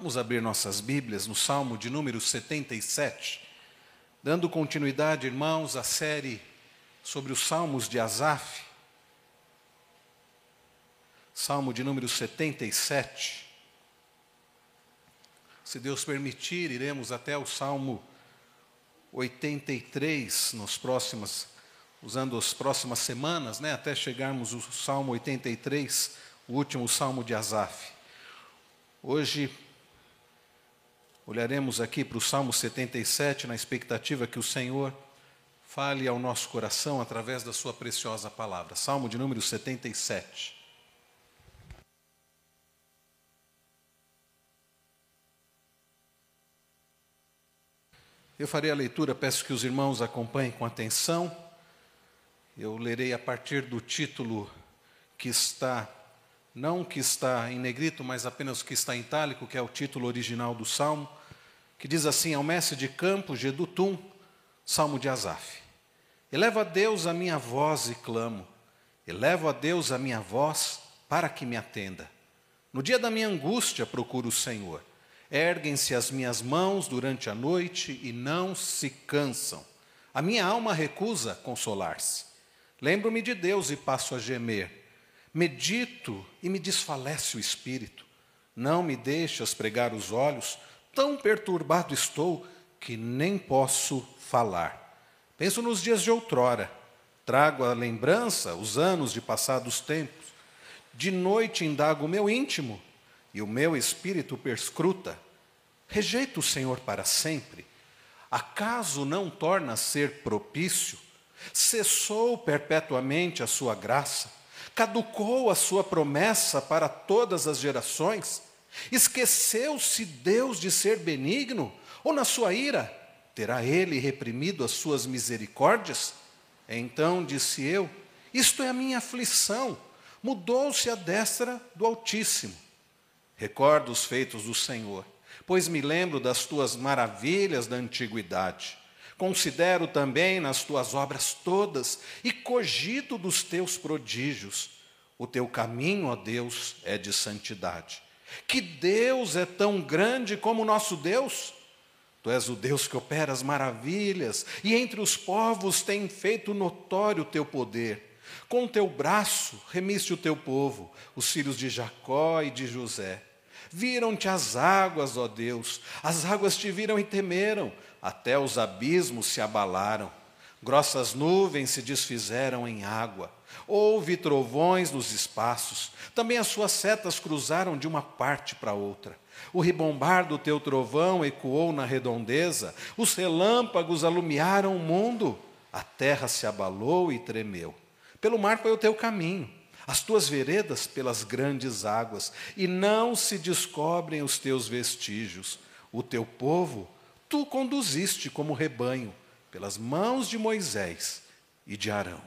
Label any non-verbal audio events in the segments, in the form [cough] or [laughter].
Vamos abrir nossas Bíblias no Salmo de número 77, dando continuidade, irmãos, à série sobre os Salmos de Asaf. Salmo de número 77. Se Deus permitir, iremos até o Salmo 83 nos próximos, usando as próximas semanas, né, até chegarmos ao Salmo 83, o último Salmo de Asaf. Hoje olharemos aqui para o Salmo 77 na expectativa que o Senhor fale ao nosso coração através da sua preciosa palavra. Salmo de número 77. Eu farei a leitura, peço que os irmãos acompanhem com atenção. Eu lerei a partir do título que está, não que está em negrito, mas apenas o que está em itálico, que é o título original do salmo, que diz assim: Ao mestre de campo, Gedutum, salmo de Asaf. Eleva a Deus a minha voz e clamo, elevo a Deus a minha voz para que me atenda. No dia da minha angústia procuro o Senhor. Erguem-se as minhas mãos durante a noite e não se cansam. A minha alma recusa consolar-se. Lembro-me de Deus e passo a gemer. Medito e me desfalece o espírito. Não me deixas pregar os olhos, tão perturbado estou que nem posso falar. Penso nos dias de outrora, trago a lembrança os anos de passados tempos. De noite indago o meu íntimo e o meu espírito perscruta. Rejeito o Senhor para sempre. Acaso não torna a ser propício? Cessou perpetuamente a sua graça? Caducou a sua promessa para todas as gerações? Esqueceu-se Deus de ser benigno? Ou na sua ira terá ele reprimido as suas misericórdias? Então disse eu: Isto é a minha aflição. Mudou-se a destra do Altíssimo. Recordo os feitos do Senhor, pois me lembro das tuas maravilhas da antiguidade. Considero também nas tuas obras todas e cogito dos teus prodígios. O teu caminho, ó Deus, é de santidade. Que Deus é tão grande como o nosso Deus? Tu és o Deus que opera as maravilhas, e entre os povos tem feito notório o teu poder. Com teu braço remiste o teu povo, os filhos de Jacó e de José. Viram-te as águas, ó Deus, as águas te viram e temeram, até os abismos se abalaram. Grossas nuvens se desfizeram em água. Houve trovões nos espaços. Também as suas setas cruzaram de uma parte para outra. O ribombar do teu trovão ecoou na redondeza. Os relâmpagos alumiaram o mundo. A terra se abalou e tremeu. Pelo mar foi o teu caminho, as tuas veredas pelas grandes águas, e não se descobrem os teus vestígios. O teu povo tu conduziste como rebanho pelas mãos de Moisés e de Arão.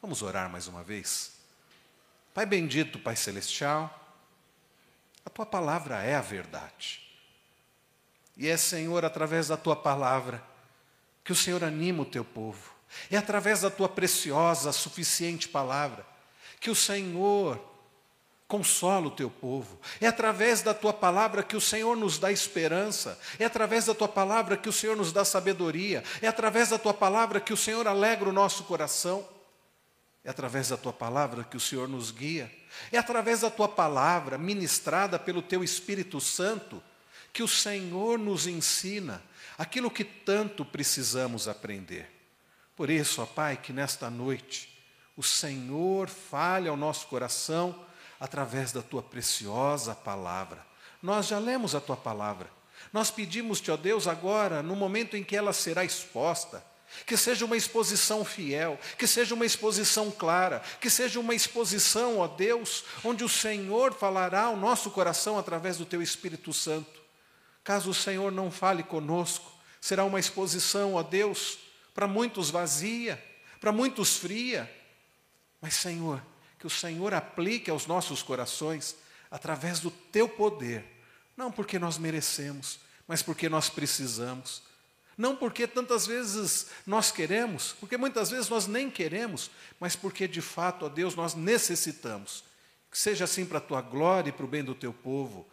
Vamos orar mais uma vez? Pai bendito, Pai celestial, a tua palavra é a verdade. E é, Senhor, através da tua palavra que o Senhor anima o teu povo. É através da tua preciosa, suficiente palavra que o Senhor consola o teu povo. É através da tua palavra que o Senhor nos dá esperança. É através da tua palavra que o Senhor nos dá sabedoria. É através da tua palavra que o Senhor alegra o nosso coração. É através da tua palavra que o Senhor nos guia. É através da tua palavra, ministrada pelo teu Espírito Santo, que o Senhor nos ensina aquilo que tanto precisamos aprender. Por isso, ó Pai, que nesta noite o Senhor fale ao nosso coração através da tua preciosa palavra. Nós já lemos a tua palavra. Nós pedimos-te, ó Deus, agora, no momento em que ela será exposta, que seja uma exposição fiel, que seja uma exposição clara, que seja uma exposição, ó Deus, onde o Senhor falará ao nosso coração através do teu Espírito Santo. Caso o Senhor não fale conosco, será uma exposição, ó Deus, para muitos vazia, para muitos fria. Mas, Senhor, que o Senhor aplique aos nossos corações através do teu poder, não porque nós merecemos, mas porque nós precisamos. Não porque tantas vezes nós queremos, porque muitas vezes nós nem queremos, mas porque de fato, ó Deus, nós necessitamos. Que seja assim para a tua glória e para o bem do teu povo,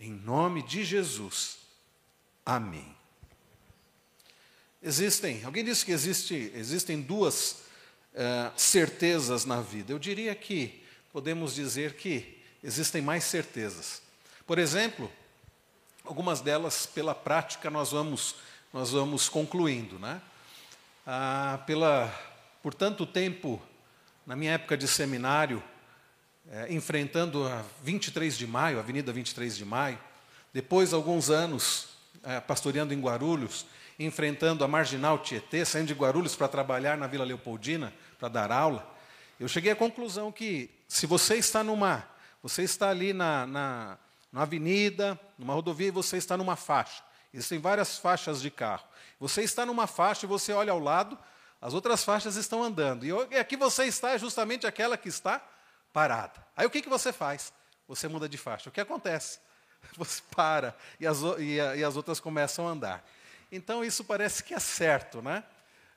Em nome de Jesus. Amém. Existem, alguém disse que existe, existem duas uh, certezas na vida. Eu diria que podemos dizer que existem mais certezas. Por exemplo, algumas delas pela prática nós vamos nós vamos concluindo, né? Ah, pela por tanto tempo na minha época de seminário, é, enfrentando a 23 de maio, Avenida 23 de Maio, depois alguns anos é, pastoreando em Guarulhos, enfrentando a Marginal Tietê, saindo de Guarulhos para trabalhar na Vila Leopoldina, para dar aula, eu cheguei à conclusão que se você está numa, você está ali na, na, na avenida, numa rodovia, e você está numa faixa. Existem várias faixas de carro. Você está numa faixa e você olha ao lado, as outras faixas estão andando. E aqui você está é justamente aquela que está parada. Aí o que, que você faz? Você muda de faixa. O que acontece? [laughs] Você para e as, e, e as outras começam a andar. Então isso parece que é certo, né?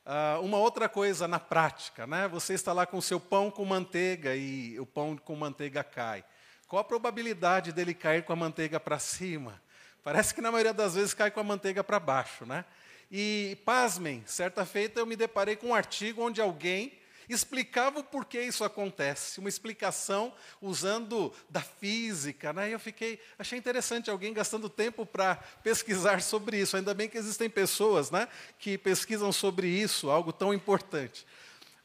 Uh, uma outra coisa na prática, né? Você está lá com o seu pão com manteiga e o pão com manteiga cai. Qual a probabilidade dele cair com a manteiga para cima? Parece que na maioria das vezes cai com a manteiga para baixo, né? E pasmem, certa feita eu me deparei com um artigo onde alguém explicava o porquê isso acontece, uma explicação usando da física, né? E eu fiquei, achei interessante alguém gastando tempo para pesquisar sobre isso. Ainda bem que existem pessoas, né, que pesquisam sobre isso, algo tão importante.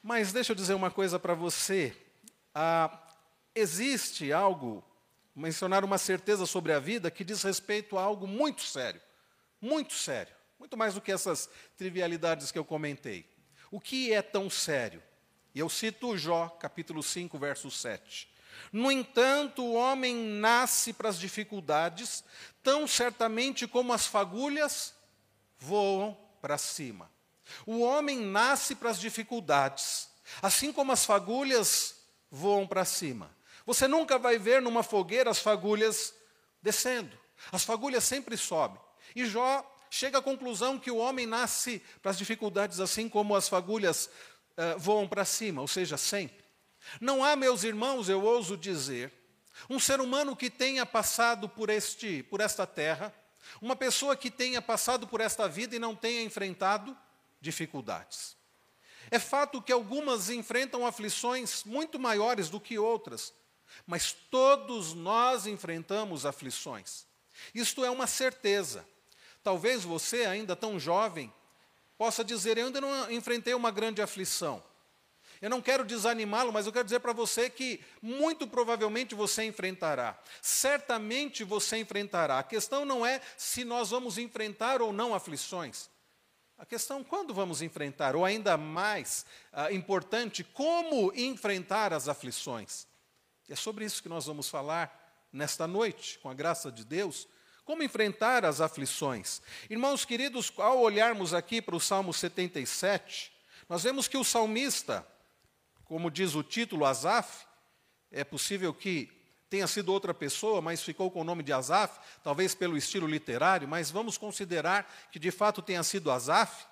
Mas deixa eu dizer uma coisa para você. Ah, existe algo, mencionar uma certeza sobre a vida que diz respeito a algo muito sério, muito sério, muito mais do que essas trivialidades que eu comentei. O que é tão sério? E eu cito Jó, capítulo 5, verso 7. No entanto, o homem nasce para as dificuldades, tão certamente como as fagulhas voam para cima. O homem nasce para as dificuldades, assim como as fagulhas voam para cima. Você nunca vai ver numa fogueira as fagulhas descendo. As fagulhas sempre sobem. E Jó chega à conclusão que o homem nasce para as dificuldades, assim como as fagulhas uh, voam para cima, ou seja, sempre. Não há, meus irmãos, eu ouso dizer, um ser humano que tenha passado por, este, por esta terra, uma pessoa que tenha passado por esta vida e não tenha enfrentado dificuldades. É fato que algumas enfrentam aflições muito maiores do que outras, mas todos nós enfrentamos aflições. Isto é uma certeza. Talvez você, ainda tão jovem, possa dizer: Eu ainda não enfrentei uma grande aflição. Eu não quero desanimá-lo, mas eu quero dizer para você que muito provavelmente você enfrentará. Certamente você enfrentará. A questão não é se nós vamos enfrentar ou não aflições. A questão é quando vamos enfrentar, ou ainda mais ah, importante, como enfrentar as aflições. É sobre isso que nós vamos falar nesta noite, com a graça de Deus. Como enfrentar as aflições? Irmãos queridos, ao olharmos aqui para o Salmo 77, nós vemos que o salmista, como diz o título, Asaf, é possível que tenha sido outra pessoa, mas ficou com o nome de Asaf, talvez pelo estilo literário, mas vamos considerar que de fato tenha sido Asaf.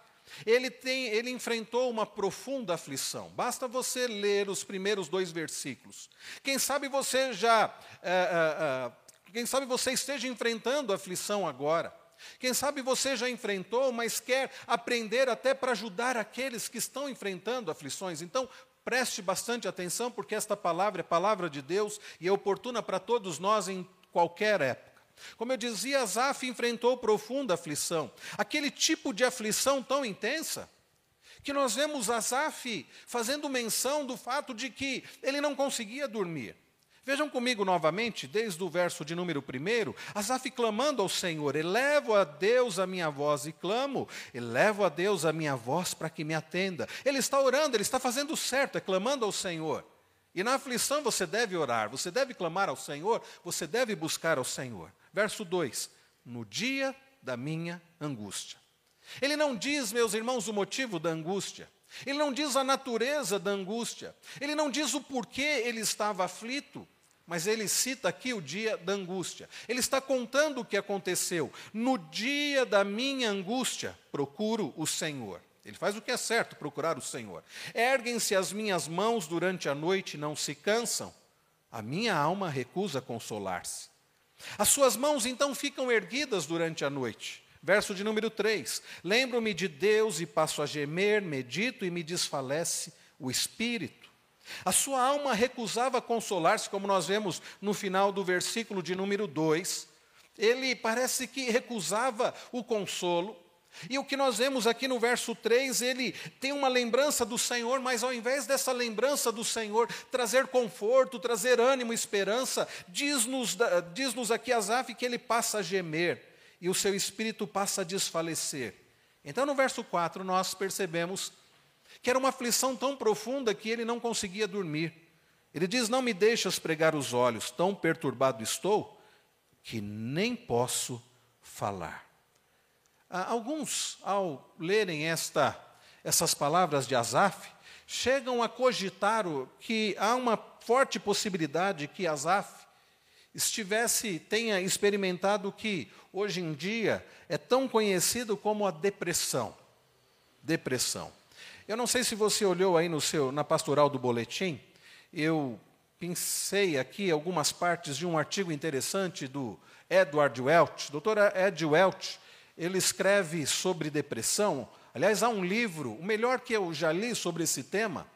Ele, tem, ele enfrentou uma profunda aflição. Basta você ler os primeiros dois versículos. Quem sabe você já é, é, quem sabe você esteja enfrentando aflição agora. Quem sabe você já enfrentou, mas quer aprender até para ajudar aqueles que estão enfrentando aflições. Então, preste bastante atenção, porque esta palavra é palavra de Deus e é oportuna para todos nós em qualquer época. Como eu dizia, Asaf enfrentou profunda aflição, aquele tipo de aflição tão intensa que nós vemos Asaf fazendo menção do fato de que ele não conseguia dormir. Vejam comigo novamente, desde o verso de número 1, Asaf clamando ao Senhor: Elevo a Deus a minha voz e clamo, elevo a Deus a minha voz para que me atenda. Ele está orando, ele está fazendo certo, é clamando ao Senhor. E na aflição você deve orar, você deve clamar ao Senhor, você deve buscar ao Senhor. Verso 2: No dia da minha angústia. Ele não diz, meus irmãos, o motivo da angústia. Ele não diz a natureza da angústia. Ele não diz o porquê ele estava aflito. Mas ele cita aqui o dia da angústia. Ele está contando o que aconteceu. No dia da minha angústia, procuro o Senhor. Ele faz o que é certo, procurar o Senhor. Erguem-se as minhas mãos durante a noite não se cansam. A minha alma recusa consolar-se. As suas mãos então ficam erguidas durante a noite. Verso de número 3: Lembro-me de Deus e passo a gemer, medito e me desfalece o espírito. A sua alma recusava consolar-se, como nós vemos no final do versículo de número 2. Ele parece que recusava o consolo. E o que nós vemos aqui no verso 3, ele tem uma lembrança do Senhor, mas ao invés dessa lembrança do Senhor trazer conforto, trazer ânimo, esperança, diz-nos diz aqui Asaf que ele passa a gemer e o seu espírito passa a desfalecer. Então no verso 4 nós percebemos que era uma aflição tão profunda que ele não conseguia dormir. Ele diz: Não me deixas pregar os olhos, tão perturbado estou que nem posso falar. Ah, alguns, ao lerem esta, essas palavras de Asaf, chegam a cogitar que há uma forte possibilidade que Asaf estivesse, tenha experimentado o que hoje em dia é tão conhecido como a depressão. Depressão. Eu não sei se você olhou aí no seu, na pastoral do boletim, eu pensei aqui algumas partes de um artigo interessante do Edward Welch. Doutor Ed Welch, ele escreve sobre depressão. Aliás, há um livro, o melhor que eu já li sobre esse tema,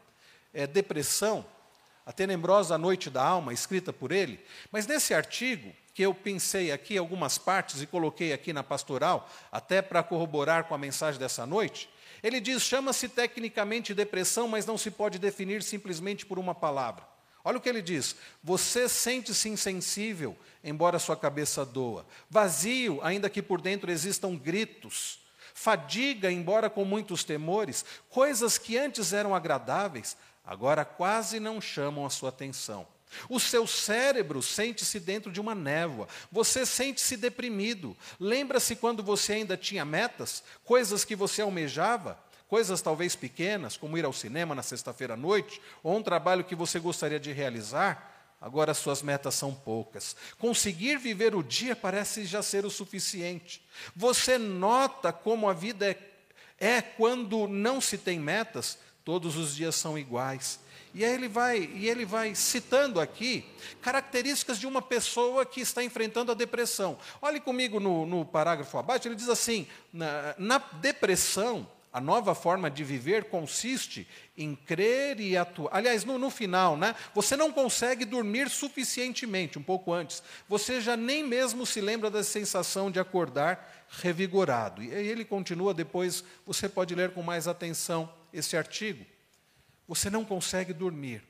é Depressão, a Tenebrosa Noite da Alma, escrita por ele. Mas nesse artigo, que eu pensei aqui algumas partes e coloquei aqui na pastoral, até para corroborar com a mensagem dessa noite, ele diz: chama-se tecnicamente depressão, mas não se pode definir simplesmente por uma palavra. Olha o que ele diz: você sente-se insensível, embora sua cabeça doa, vazio, ainda que por dentro existam gritos, fadiga, embora com muitos temores, coisas que antes eram agradáveis, agora quase não chamam a sua atenção. O seu cérebro sente-se dentro de uma névoa. Você sente-se deprimido. Lembra-se quando você ainda tinha metas, coisas que você almejava? Coisas talvez pequenas, como ir ao cinema na sexta-feira à noite, ou um trabalho que você gostaria de realizar, agora suas metas são poucas. Conseguir viver o dia parece já ser o suficiente. Você nota como a vida é, é quando não se tem metas, todos os dias são iguais. E ele vai, e ele vai citando aqui características de uma pessoa que está enfrentando a depressão. Olhe comigo no, no parágrafo abaixo, ele diz assim: na, na depressão, a nova forma de viver consiste em crer e atuar. Aliás, no, no, final, né, você não consegue dormir suficientemente, um pouco antes. Você já nem mesmo se lembra da sensação de acordar revigorado. E ele continua depois, você pode ler com mais atenção esse artigo. Você não consegue dormir.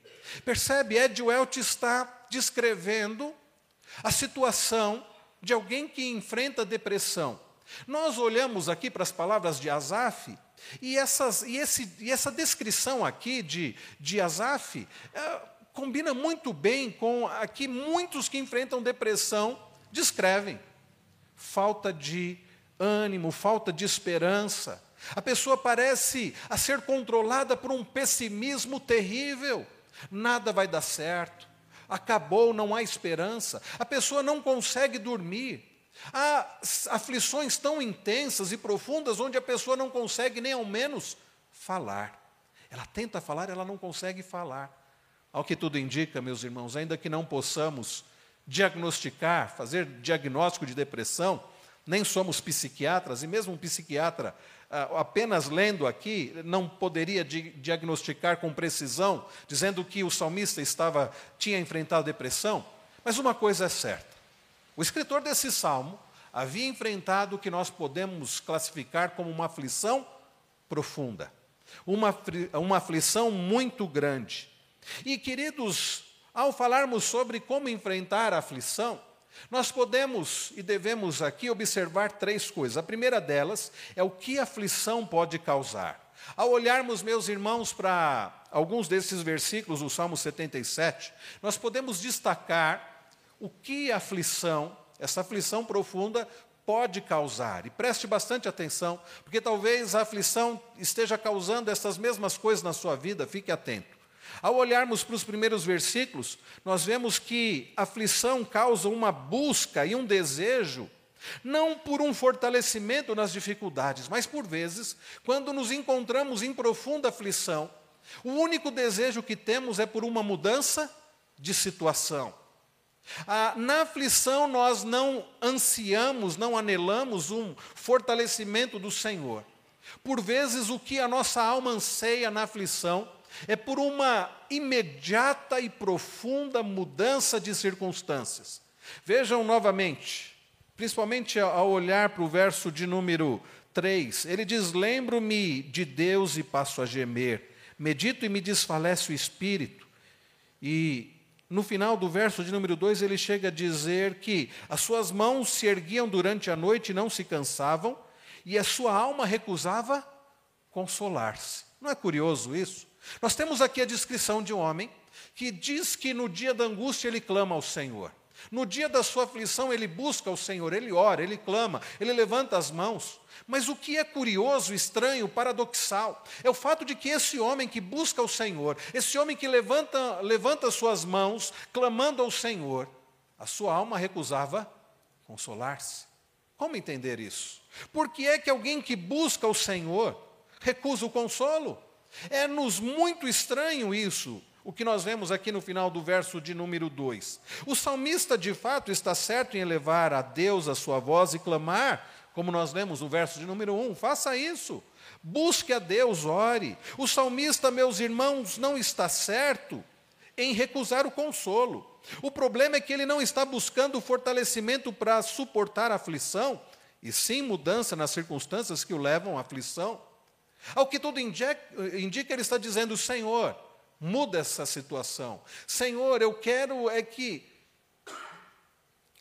Percebe? Ed Welch está descrevendo a situação de alguém que enfrenta depressão. Nós olhamos aqui para as palavras de Asaf, e, essas, e, esse, e essa descrição aqui de, de é, combina muito bem com a que muitos que enfrentam depressão descrevem: falta de ânimo, falta de esperança, a pessoa parece a ser controlada por um pessimismo terrível. Nada vai dar certo. Acabou, não há esperança. A pessoa não consegue dormir. Há aflições tão intensas e profundas onde a pessoa não consegue nem ao menos falar. Ela tenta falar, ela não consegue falar. Ao que tudo indica, meus irmãos, ainda que não possamos diagnosticar, fazer diagnóstico de depressão, nem somos psiquiatras, e mesmo um psiquiatra apenas lendo aqui, não poderia diagnosticar com precisão, dizendo que o salmista estava tinha enfrentado depressão, mas uma coisa é certa. O escritor desse salmo havia enfrentado o que nós podemos classificar como uma aflição profunda, uma, uma aflição muito grande. E, queridos, ao falarmos sobre como enfrentar a aflição, nós podemos e devemos aqui observar três coisas. A primeira delas é o que a aflição pode causar. Ao olharmos, meus irmãos, para alguns desses versículos do Salmo 77, nós podemos destacar o que a aflição, essa aflição profunda, pode causar. E preste bastante atenção, porque talvez a aflição esteja causando essas mesmas coisas na sua vida, fique atento. Ao olharmos para os primeiros versículos, nós vemos que aflição causa uma busca e um desejo, não por um fortalecimento nas dificuldades, mas por vezes, quando nos encontramos em profunda aflição, o único desejo que temos é por uma mudança de situação. Ah, na aflição, nós não ansiamos, não anelamos um fortalecimento do Senhor. Por vezes, o que a nossa alma anseia na aflição é por uma imediata e profunda mudança de circunstâncias. Vejam novamente, principalmente ao olhar para o verso de número 3, ele diz: Lembro-me de Deus e passo a gemer, medito e me desfalece o espírito. E no final do verso de número 2, ele chega a dizer que as suas mãos se erguiam durante a noite e não se cansavam, e a sua alma recusava consolar-se. Não é curioso isso? Nós temos aqui a descrição de um homem que diz que no dia da angústia ele clama ao Senhor. No dia da sua aflição, ele busca o Senhor, ele ora, ele clama, ele levanta as mãos. Mas o que é curioso, estranho, paradoxal, é o fato de que esse homem que busca o Senhor, esse homem que levanta, levanta suas mãos, clamando ao Senhor, a sua alma recusava consolar-se. Como entender isso? Por que é que alguém que busca o Senhor recusa o consolo? É-nos muito estranho isso o que nós vemos aqui no final do verso de número 2. O salmista, de fato, está certo em elevar a Deus a sua voz e clamar, como nós lemos no verso de número 1. Um. Faça isso. Busque a Deus, ore. O salmista, meus irmãos, não está certo em recusar o consolo. O problema é que ele não está buscando fortalecimento para suportar a aflição, e sim mudança nas circunstâncias que o levam à aflição. Ao que tudo indica, ele está dizendo: Senhor, muda essa situação. Senhor, eu quero é que.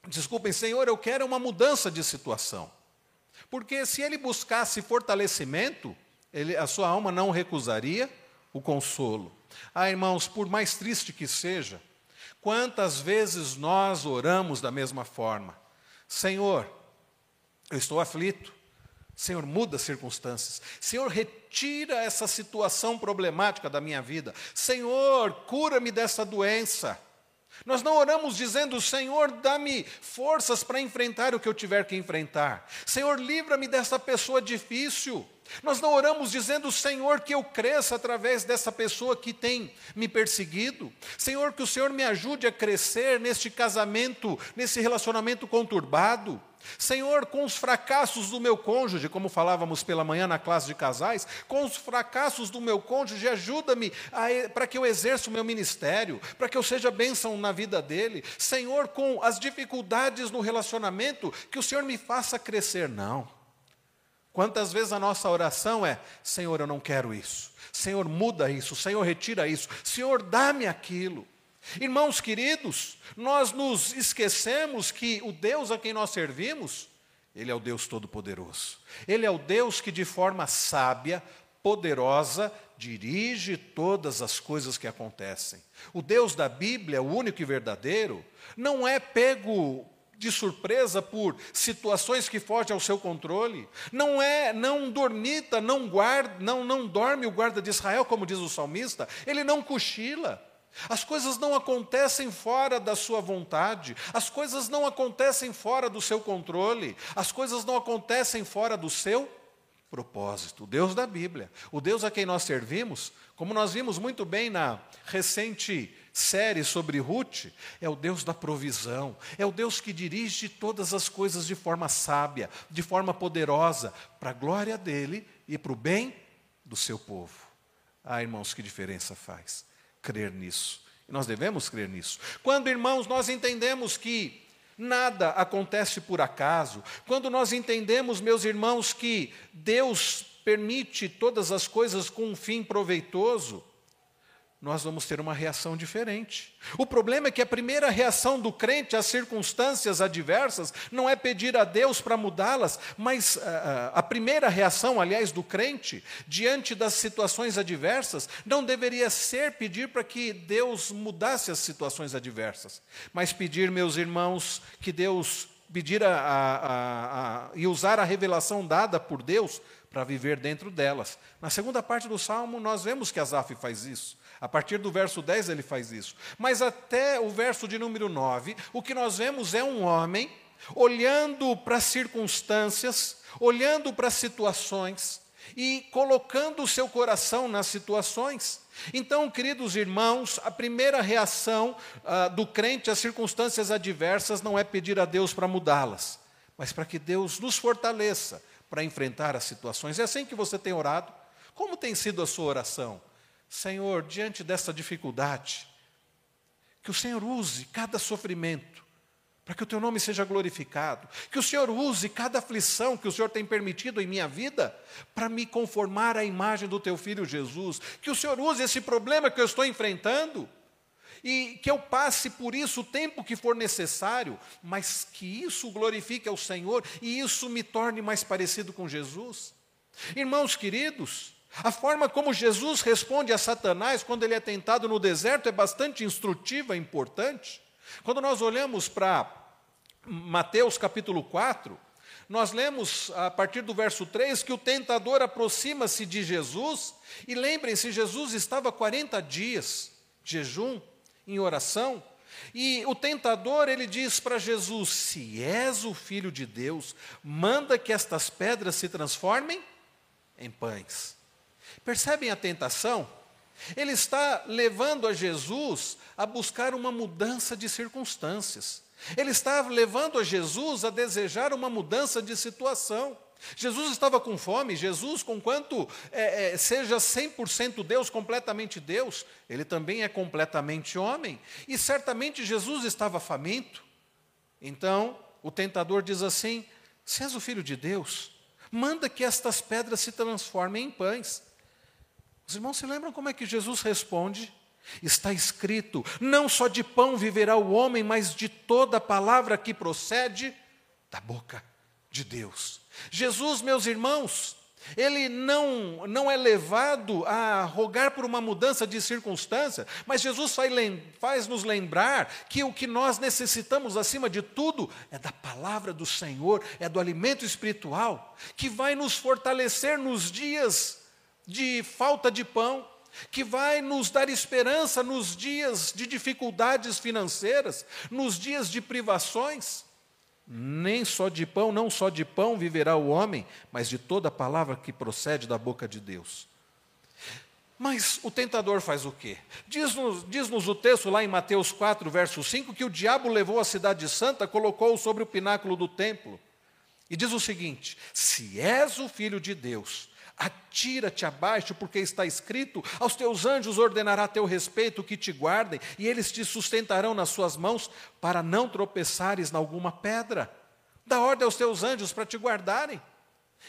Desculpem, Senhor, eu quero uma mudança de situação. Porque se ele buscasse fortalecimento, ele, a sua alma não recusaria o consolo. Ah, irmãos, por mais triste que seja, quantas vezes nós oramos da mesma forma? Senhor, eu estou aflito, Senhor, muda as circunstâncias. Senhor, retira essa situação problemática da minha vida. Senhor, cura-me dessa doença. Nós não oramos dizendo, Senhor, dá-me forças para enfrentar o que eu tiver que enfrentar. Senhor, livra-me dessa pessoa difícil. Nós não oramos dizendo, Senhor, que eu cresça através dessa pessoa que tem me perseguido. Senhor, que o Senhor me ajude a crescer neste casamento, nesse relacionamento conturbado. Senhor, com os fracassos do meu cônjuge, como falávamos pela manhã na classe de casais, com os fracassos do meu cônjuge, ajuda-me para que eu exerça o meu ministério, para que eu seja bênção na vida dele. Senhor, com as dificuldades no relacionamento, que o Senhor me faça crescer. Não. Quantas vezes a nossa oração é: Senhor, eu não quero isso. Senhor, muda isso. Senhor, retira isso. Senhor, dá-me aquilo. Irmãos queridos, nós nos esquecemos que o Deus a quem nós servimos, Ele é o Deus Todo-Poderoso. Ele é o Deus que, de forma sábia, poderosa, dirige todas as coisas que acontecem. O Deus da Bíblia, o único e verdadeiro, não é pego de surpresa por situações que fogem ao seu controle. Não é, não dormita, não guarda, não não dorme o guarda de Israel, como diz o salmista. Ele não cochila. As coisas não acontecem fora da sua vontade, as coisas não acontecem fora do seu controle, as coisas não acontecem fora do seu propósito. O Deus da Bíblia, o Deus a quem nós servimos, como nós vimos muito bem na recente série sobre Ruth, é o Deus da provisão, é o Deus que dirige todas as coisas de forma sábia, de forma poderosa, para a glória dele e para o bem do seu povo. Ah, irmãos, que diferença faz crer nisso. E nós devemos crer nisso. Quando, irmãos, nós entendemos que nada acontece por acaso, quando nós entendemos, meus irmãos, que Deus permite todas as coisas com um fim proveitoso, nós vamos ter uma reação diferente. O problema é que a primeira reação do crente às circunstâncias adversas não é pedir a Deus para mudá-las, mas a, ah, ah, a primeira reação, aliás, do crente diante das situações adversas não deveria ser pedir para que Deus mudasse as situações adversas, mas pedir, meus irmãos, que Deus pedir a, a, e usar a revelação dada por Deus para viver dentro delas. Na segunda parte do salmo, nós vemos que Asaf faz isso. A partir do verso 10 ele faz isso. Mas até o verso de número 9, o que nós vemos é um homem olhando para as circunstâncias, olhando para situações e colocando o seu coração nas situações. Então, queridos irmãos, a primeira reação ah, do crente às circunstâncias adversas não é pedir a Deus para mudá-las, mas para que Deus nos fortaleça para enfrentar as situações. É assim que você tem orado? Como tem sido a sua oração? Senhor, diante dessa dificuldade, que o Senhor use cada sofrimento para que o teu nome seja glorificado. Que o Senhor use cada aflição que o Senhor tem permitido em minha vida para me conformar à imagem do teu filho Jesus. Que o Senhor use esse problema que eu estou enfrentando e que eu passe por isso o tempo que for necessário, mas que isso glorifique ao Senhor e isso me torne mais parecido com Jesus. Irmãos queridos, a forma como Jesus responde a Satanás quando ele é tentado no deserto é bastante instrutiva e importante. Quando nós olhamos para Mateus capítulo 4, nós lemos a partir do verso 3 que o tentador aproxima-se de Jesus, e lembrem-se, Jesus estava 40 dias de jejum, em oração, e o tentador ele diz para Jesus: Se és o filho de Deus, manda que estas pedras se transformem em pães. Percebem a tentação? Ele está levando a Jesus a buscar uma mudança de circunstâncias. Ele está levando a Jesus a desejar uma mudança de situação. Jesus estava com fome, Jesus, conquanto é, é, seja 100% Deus, completamente Deus, ele também é completamente homem, e certamente Jesus estava faminto. Então, o tentador diz assim: Se és o filho de Deus, manda que estas pedras se transformem em pães. Os irmãos se lembram como é que Jesus responde? Está escrito: não só de pão viverá o homem, mas de toda palavra que procede da boca de Deus. Jesus, meus irmãos, ele não, não é levado a rogar por uma mudança de circunstância, mas Jesus faz nos lembrar que o que nós necessitamos, acima de tudo, é da palavra do Senhor, é do alimento espiritual, que vai nos fortalecer nos dias de falta de pão, que vai nos dar esperança nos dias de dificuldades financeiras, nos dias de privações. Nem só de pão, não só de pão viverá o homem, mas de toda palavra que procede da boca de Deus. Mas o tentador faz o quê? Diz-nos diz o texto lá em Mateus 4, verso 5, que o diabo levou a cidade santa, colocou-o sobre o pináculo do templo. E diz o seguinte: Se és o filho de Deus, Atira-te abaixo, porque está escrito: aos teus anjos ordenará teu respeito que te guardem, e eles te sustentarão nas suas mãos, para não tropeçares em alguma pedra. Dá ordem aos teus anjos para te guardarem.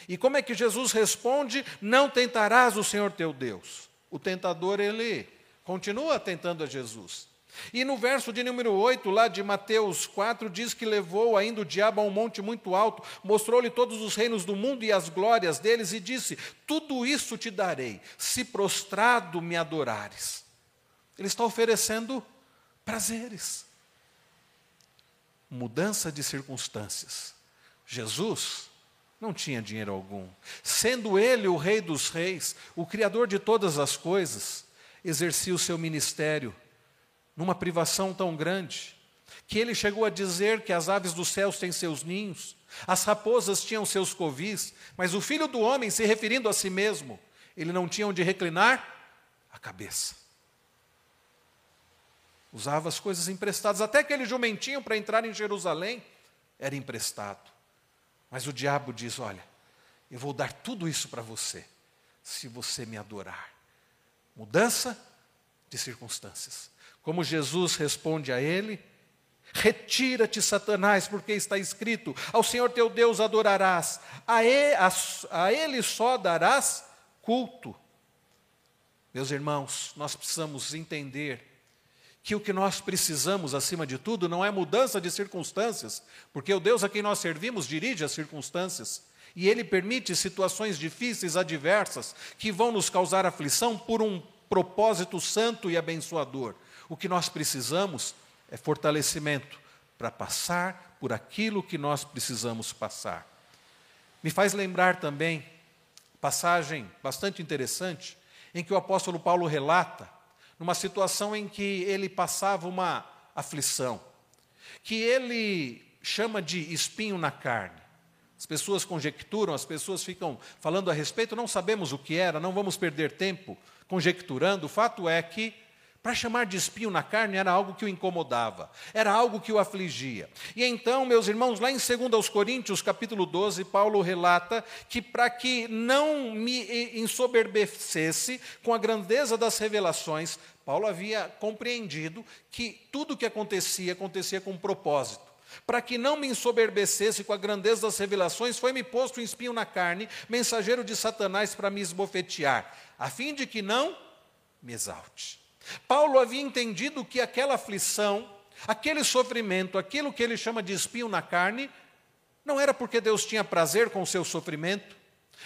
E como é que Jesus responde? Não tentarás o Senhor teu Deus. O tentador, ele continua tentando a Jesus. E no verso de número 8, lá de Mateus 4, diz que levou ainda o diabo a um monte muito alto, mostrou-lhe todos os reinos do mundo e as glórias deles, e disse: Tudo isso te darei, se prostrado me adorares. Ele está oferecendo prazeres, mudança de circunstâncias. Jesus não tinha dinheiro algum, sendo ele o Rei dos Reis, o Criador de todas as coisas, exercia o seu ministério numa privação tão grande, que ele chegou a dizer que as aves dos céus têm seus ninhos, as raposas tinham seus covis, mas o filho do homem, se referindo a si mesmo, ele não tinha onde reclinar a cabeça. Usava as coisas emprestadas, até aquele jumentinho para entrar em Jerusalém era emprestado. Mas o diabo diz: Olha, eu vou dar tudo isso para você, se você me adorar. Mudança de circunstâncias. Como Jesus responde a ele: Retira-te, Satanás, porque está escrito: Ao Senhor teu Deus adorarás, a ele, a, a ele só darás culto. Meus irmãos, nós precisamos entender que o que nós precisamos, acima de tudo, não é mudança de circunstâncias, porque o Deus a quem nós servimos dirige as circunstâncias. E Ele permite situações difíceis, adversas, que vão nos causar aflição por um propósito santo e abençoador. O que nós precisamos é fortalecimento para passar por aquilo que nós precisamos passar. Me faz lembrar também passagem bastante interessante em que o apóstolo Paulo relata numa situação em que ele passava uma aflição, que ele chama de espinho na carne. As pessoas conjecturam, as pessoas ficam falando a respeito, não sabemos o que era, não vamos perder tempo conjecturando. O fato é que para chamar de espinho na carne era algo que o incomodava, era algo que o afligia. E então, meus irmãos, lá em 2 Coríntios, capítulo 12, Paulo relata que para que não me ensoberbecesse com a grandeza das revelações, Paulo havia compreendido que tudo o que acontecia, acontecia com um propósito. Para que não me ensoberbecesse com a grandeza das revelações, foi-me posto um espinho na carne, mensageiro de Satanás para me esbofetear, a fim de que não me exalte. Paulo havia entendido que aquela aflição, aquele sofrimento, aquilo que ele chama de espinho na carne, não era porque Deus tinha prazer com o seu sofrimento,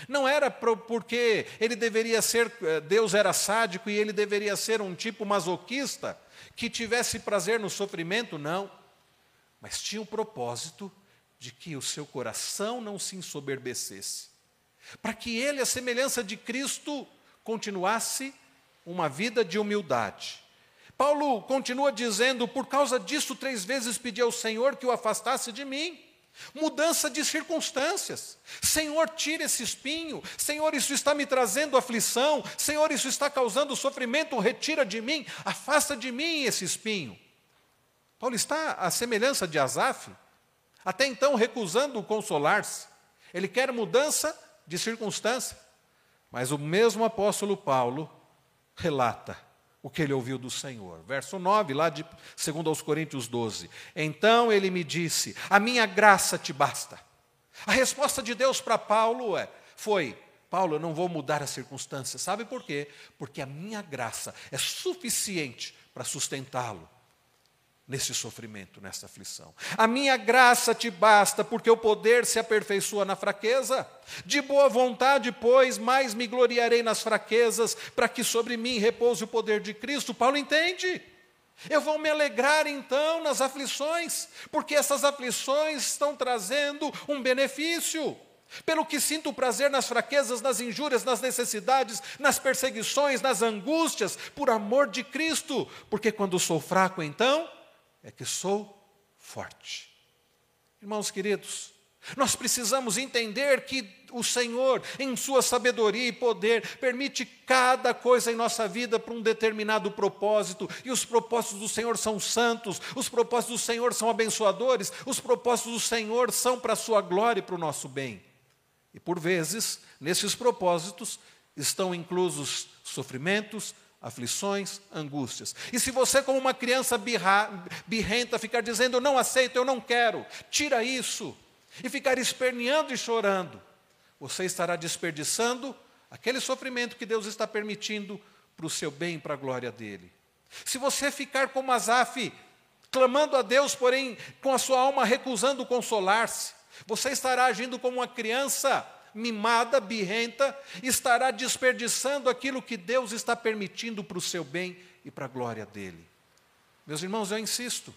não era porque ele deveria ser, eh, Deus era sádico e ele deveria ser um tipo masoquista que tivesse prazer no sofrimento, não. Mas tinha o propósito de que o seu coração não se ensoberbecesse, para que ele, a semelhança de Cristo, continuasse uma vida de humildade. Paulo continua dizendo: por causa disso, três vezes pedi ao Senhor que o afastasse de mim. Mudança de circunstâncias. Senhor, tira esse espinho. Senhor, isso está me trazendo aflição. Senhor, isso está causando sofrimento. Retira de mim, afasta de mim esse espinho. Paulo está à semelhança de Asaf, até então recusando consolar-se. Ele quer mudança de circunstância. Mas o mesmo apóstolo Paulo relata o que ele ouviu do Senhor. Verso 9, lá de 2 aos Coríntios 12. Então ele me disse: A minha graça te basta. A resposta de Deus para Paulo é, foi: Paulo, eu não vou mudar as circunstâncias. Sabe por quê? Porque a minha graça é suficiente para sustentá-lo nesse sofrimento, nessa aflição. A minha graça te basta, porque o poder se aperfeiçoa na fraqueza. De boa vontade, pois, mais me gloriarei nas fraquezas, para que sobre mim repouse o poder de Cristo. Paulo entende. Eu vou me alegrar então nas aflições, porque essas aflições estão trazendo um benefício. Pelo que sinto prazer nas fraquezas, nas injúrias, nas necessidades, nas perseguições, nas angústias, por amor de Cristo, porque quando sou fraco, então é que sou forte. Irmãos queridos, nós precisamos entender que o Senhor, em Sua sabedoria e poder, permite cada coisa em nossa vida para um determinado propósito, e os propósitos do Senhor são santos, os propósitos do Senhor são abençoadores, os propósitos do Senhor são para a Sua glória e para o nosso bem. E por vezes, nesses propósitos, estão inclusos sofrimentos, aflições, angústias. E se você, como uma criança birra, birrenta, ficar dizendo, eu não aceito, eu não quero, tira isso, e ficar esperneando e chorando, você estará desperdiçando aquele sofrimento que Deus está permitindo para o seu bem e para a glória dele. Se você ficar como Asaf, clamando a Deus, porém com a sua alma recusando consolar-se, você estará agindo como uma criança mimada, birrenta, estará desperdiçando aquilo que Deus está permitindo para o seu bem e para a glória dele. Meus irmãos, eu insisto,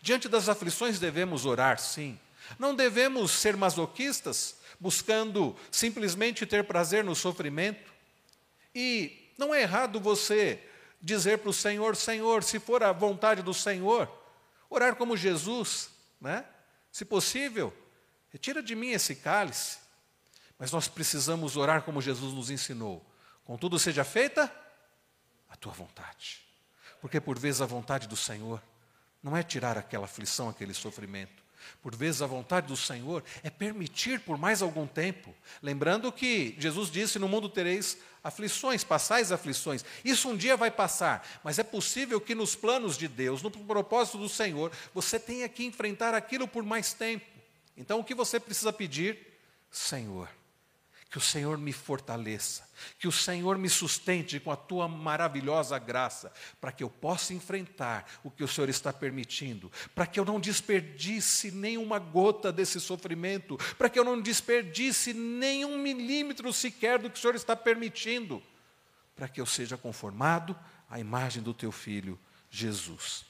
diante das aflições devemos orar, sim. Não devemos ser masoquistas, buscando simplesmente ter prazer no sofrimento. E não é errado você dizer para o Senhor: Senhor, se for a vontade do Senhor, orar como Jesus, né? Se possível, retira de mim esse cálice. Mas nós precisamos orar como Jesus nos ensinou. Contudo, seja feita a tua vontade. Porque por vezes a vontade do Senhor não é tirar aquela aflição, aquele sofrimento. Por vezes a vontade do Senhor é permitir por mais algum tempo. Lembrando que Jesus disse: No mundo tereis aflições, passais aflições. Isso um dia vai passar, mas é possível que nos planos de Deus, no propósito do Senhor, você tenha que enfrentar aquilo por mais tempo. Então o que você precisa pedir? Senhor, que o Senhor me fortaleça, que o Senhor me sustente com a tua maravilhosa graça, para que eu possa enfrentar o que o Senhor está permitindo, para que eu não desperdice nenhuma gota desse sofrimento, para que eu não desperdice nenhum milímetro sequer do que o Senhor está permitindo, para que eu seja conformado à imagem do teu filho Jesus.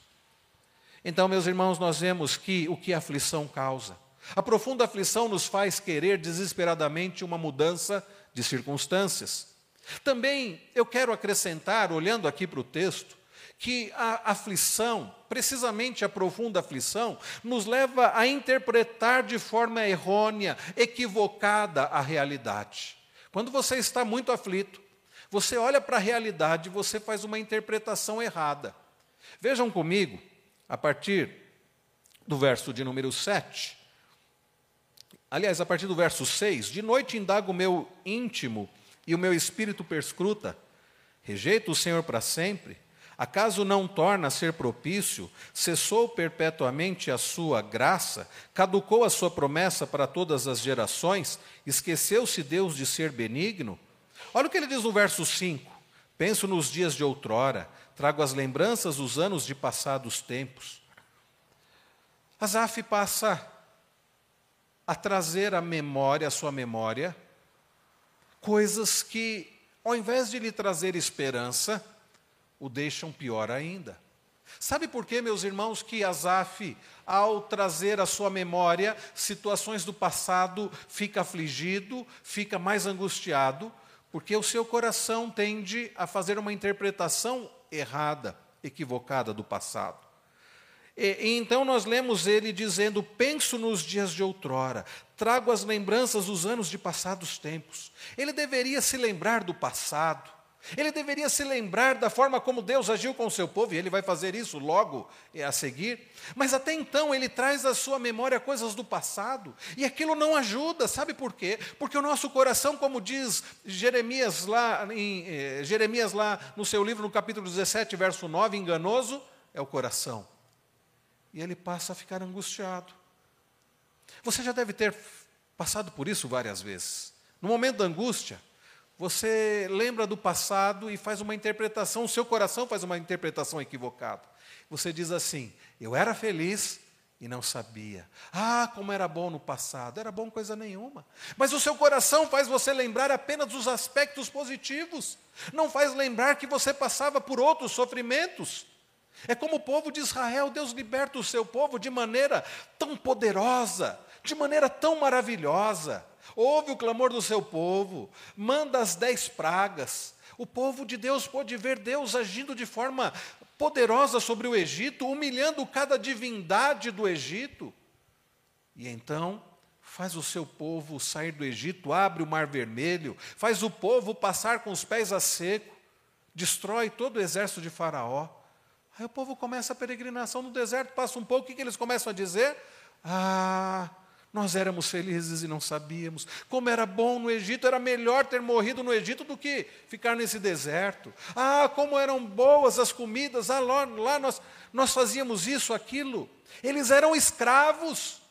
Então, meus irmãos, nós vemos que o que a aflição causa a profunda aflição nos faz querer desesperadamente uma mudança de circunstâncias. Também eu quero acrescentar, olhando aqui para o texto, que a aflição, precisamente a profunda aflição, nos leva a interpretar de forma errônea, equivocada a realidade. Quando você está muito aflito, você olha para a realidade e você faz uma interpretação errada. Vejam comigo, a partir do verso de número 7. Aliás, a partir do verso 6, de noite indago o meu íntimo e o meu espírito perscruta. Rejeito o Senhor para sempre? Acaso não torna a ser propício? Cessou perpetuamente a sua graça? Caducou a sua promessa para todas as gerações? Esqueceu-se Deus de ser benigno? Olha o que ele diz no verso 5: Penso nos dias de outrora, trago as lembranças dos anos de passados tempos. Asaf passa a trazer à memória, à sua memória, coisas que, ao invés de lhe trazer esperança, o deixam pior ainda. Sabe por quê, meus irmãos, que Asaf, ao trazer à sua memória situações do passado, fica afligido, fica mais angustiado, porque o seu coração tende a fazer uma interpretação errada, equivocada do passado. E, então nós lemos ele dizendo: Penso nos dias de outrora, trago as lembranças dos anos de passados tempos. Ele deveria se lembrar do passado, ele deveria se lembrar da forma como Deus agiu com o seu povo, e ele vai fazer isso logo a seguir. Mas até então ele traz à sua memória coisas do passado, e aquilo não ajuda, sabe por quê? Porque o nosso coração, como diz Jeremias lá, em, eh, Jeremias lá no seu livro, no capítulo 17, verso 9, enganoso é o coração. E ele passa a ficar angustiado. Você já deve ter passado por isso várias vezes. No momento da angústia, você lembra do passado e faz uma interpretação, o seu coração faz uma interpretação equivocada. Você diz assim: Eu era feliz e não sabia. Ah, como era bom no passado. Era bom coisa nenhuma. Mas o seu coração faz você lembrar apenas dos aspectos positivos. Não faz lembrar que você passava por outros sofrimentos. É como o povo de Israel, Deus liberta o seu povo de maneira tão poderosa, de maneira tão maravilhosa ouve o clamor do seu povo, manda as dez pragas. O povo de Deus pôde ver Deus agindo de forma poderosa sobre o Egito, humilhando cada divindade do Egito. E então faz o seu povo sair do Egito, abre o mar vermelho, faz o povo passar com os pés a seco, destrói todo o exército de Faraó. Aí o povo começa a peregrinação no deserto, passa um pouco, o que, eles começam a dizer? Ah, nós éramos felizes e não sabíamos. Como era bom no Egito, era melhor ter morrido no Egito do que ficar nesse deserto. Ah, como eram boas as comidas, ah, lá, lá nós, nós fazíamos isso, aquilo. Eles eram escravos,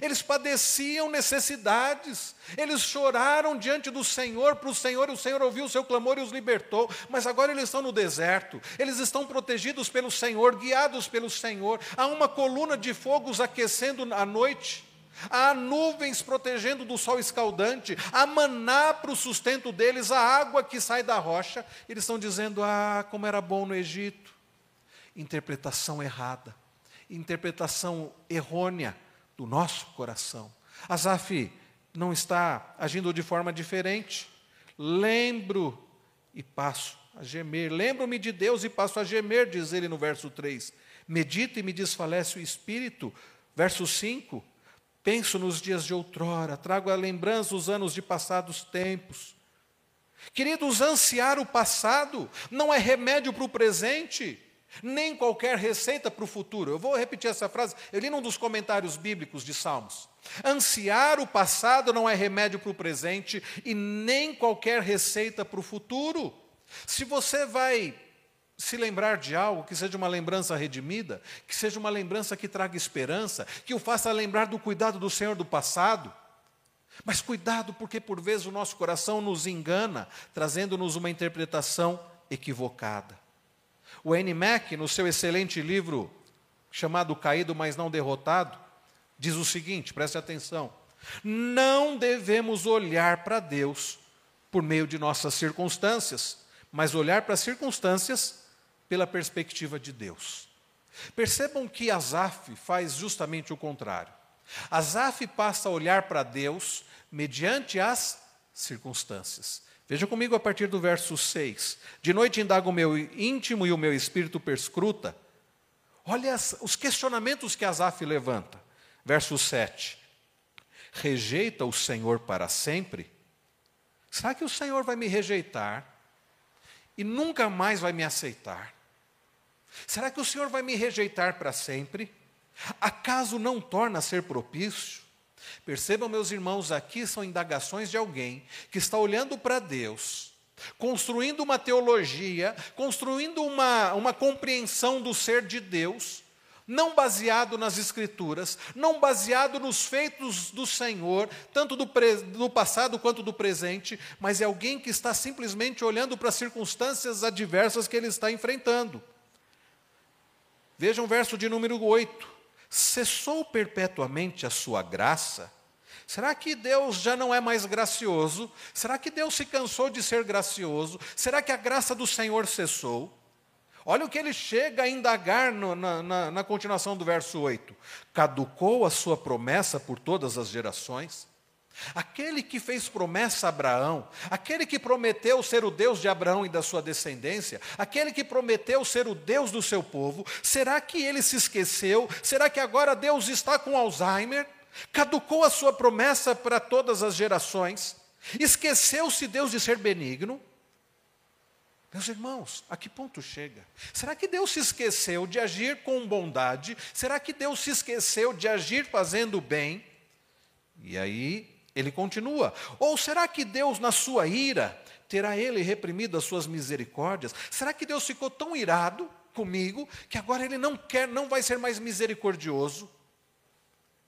eles padeciam necessidades, eles choraram diante do Senhor para o Senhor, e o Senhor ouviu o seu clamor e os libertou, mas agora eles estão no deserto, eles estão protegidos pelo Senhor, guiados pelo Senhor, há uma coluna de fogo os aquecendo à noite. Há nuvens protegendo do sol escaldante, há maná para o sustento deles, a água que sai da rocha. Eles estão dizendo: Ah, como era bom no Egito. Interpretação errada, interpretação errônea do nosso coração. Asaf não está agindo de forma diferente. Lembro e passo a gemer. Lembro-me de Deus e passo a gemer, diz ele no verso 3. Medita e me desfalece o espírito. Verso 5 Penso nos dias de outrora, trago à lembrança os anos de passados tempos. Queridos, ansiar o passado não é remédio para o presente, nem qualquer receita para o futuro. Eu vou repetir essa frase, eu li num dos comentários bíblicos de Salmos. Ansiar o passado não é remédio para o presente e nem qualquer receita para o futuro. Se você vai se lembrar de algo que seja uma lembrança redimida, que seja uma lembrança que traga esperança, que o faça lembrar do cuidado do Senhor do passado. Mas cuidado, porque por vezes o nosso coração nos engana, trazendo-nos uma interpretação equivocada. O N. Mack, no seu excelente livro chamado Caído, mas não derrotado, diz o seguinte: preste atenção. Não devemos olhar para Deus por meio de nossas circunstâncias, mas olhar para as circunstâncias pela perspectiva de Deus. Percebam que Asaf faz justamente o contrário. Asaf passa a olhar para Deus mediante as circunstâncias. Veja comigo a partir do verso 6. De noite indaga o meu íntimo e o meu espírito perscruta. Olha os questionamentos que Asaf levanta. Verso 7. Rejeita o Senhor para sempre? Será que o Senhor vai me rejeitar e nunca mais vai me aceitar? Será que o Senhor vai me rejeitar para sempre? Acaso não torna a ser propício? Percebam, meus irmãos, aqui são indagações de alguém que está olhando para Deus, construindo uma teologia, construindo uma, uma compreensão do ser de Deus, não baseado nas Escrituras, não baseado nos feitos do Senhor, tanto do, do, passado quanto do presente, mas é alguém que está simplesmente olhando para as circunstâncias adversas que ele está enfrentando. Vejam o verso de número 8 cessou perpetuamente a sua graça? Será que Deus já não é mais gracioso? Será que Deus se cansou de ser gracioso? Será que a graça do Senhor cessou? Olha o que ele chega a indagar no, na, na, na continuação do verso 8: caducou a sua promessa por todas as gerações? Aquele que fez promessa a Abraão, aquele que prometeu ser o Deus de Abraão e da sua descendência, aquele que prometeu ser o Deus do seu povo, será que ele se esqueceu? Será que agora Deus está com Alzheimer? Caducou a sua promessa para todas as gerações? Esqueceu-se Deus de ser benigno? Meus irmãos, a que ponto chega? Será que Deus se esqueceu de agir com bondade? Será que Deus se esqueceu de agir fazendo bem? E aí ele continua. Ou será que Deus, na sua ira, terá ele reprimido as suas misericórdias? Será que Deus ficou tão irado comigo que agora ele não quer, não vai ser mais misericordioso?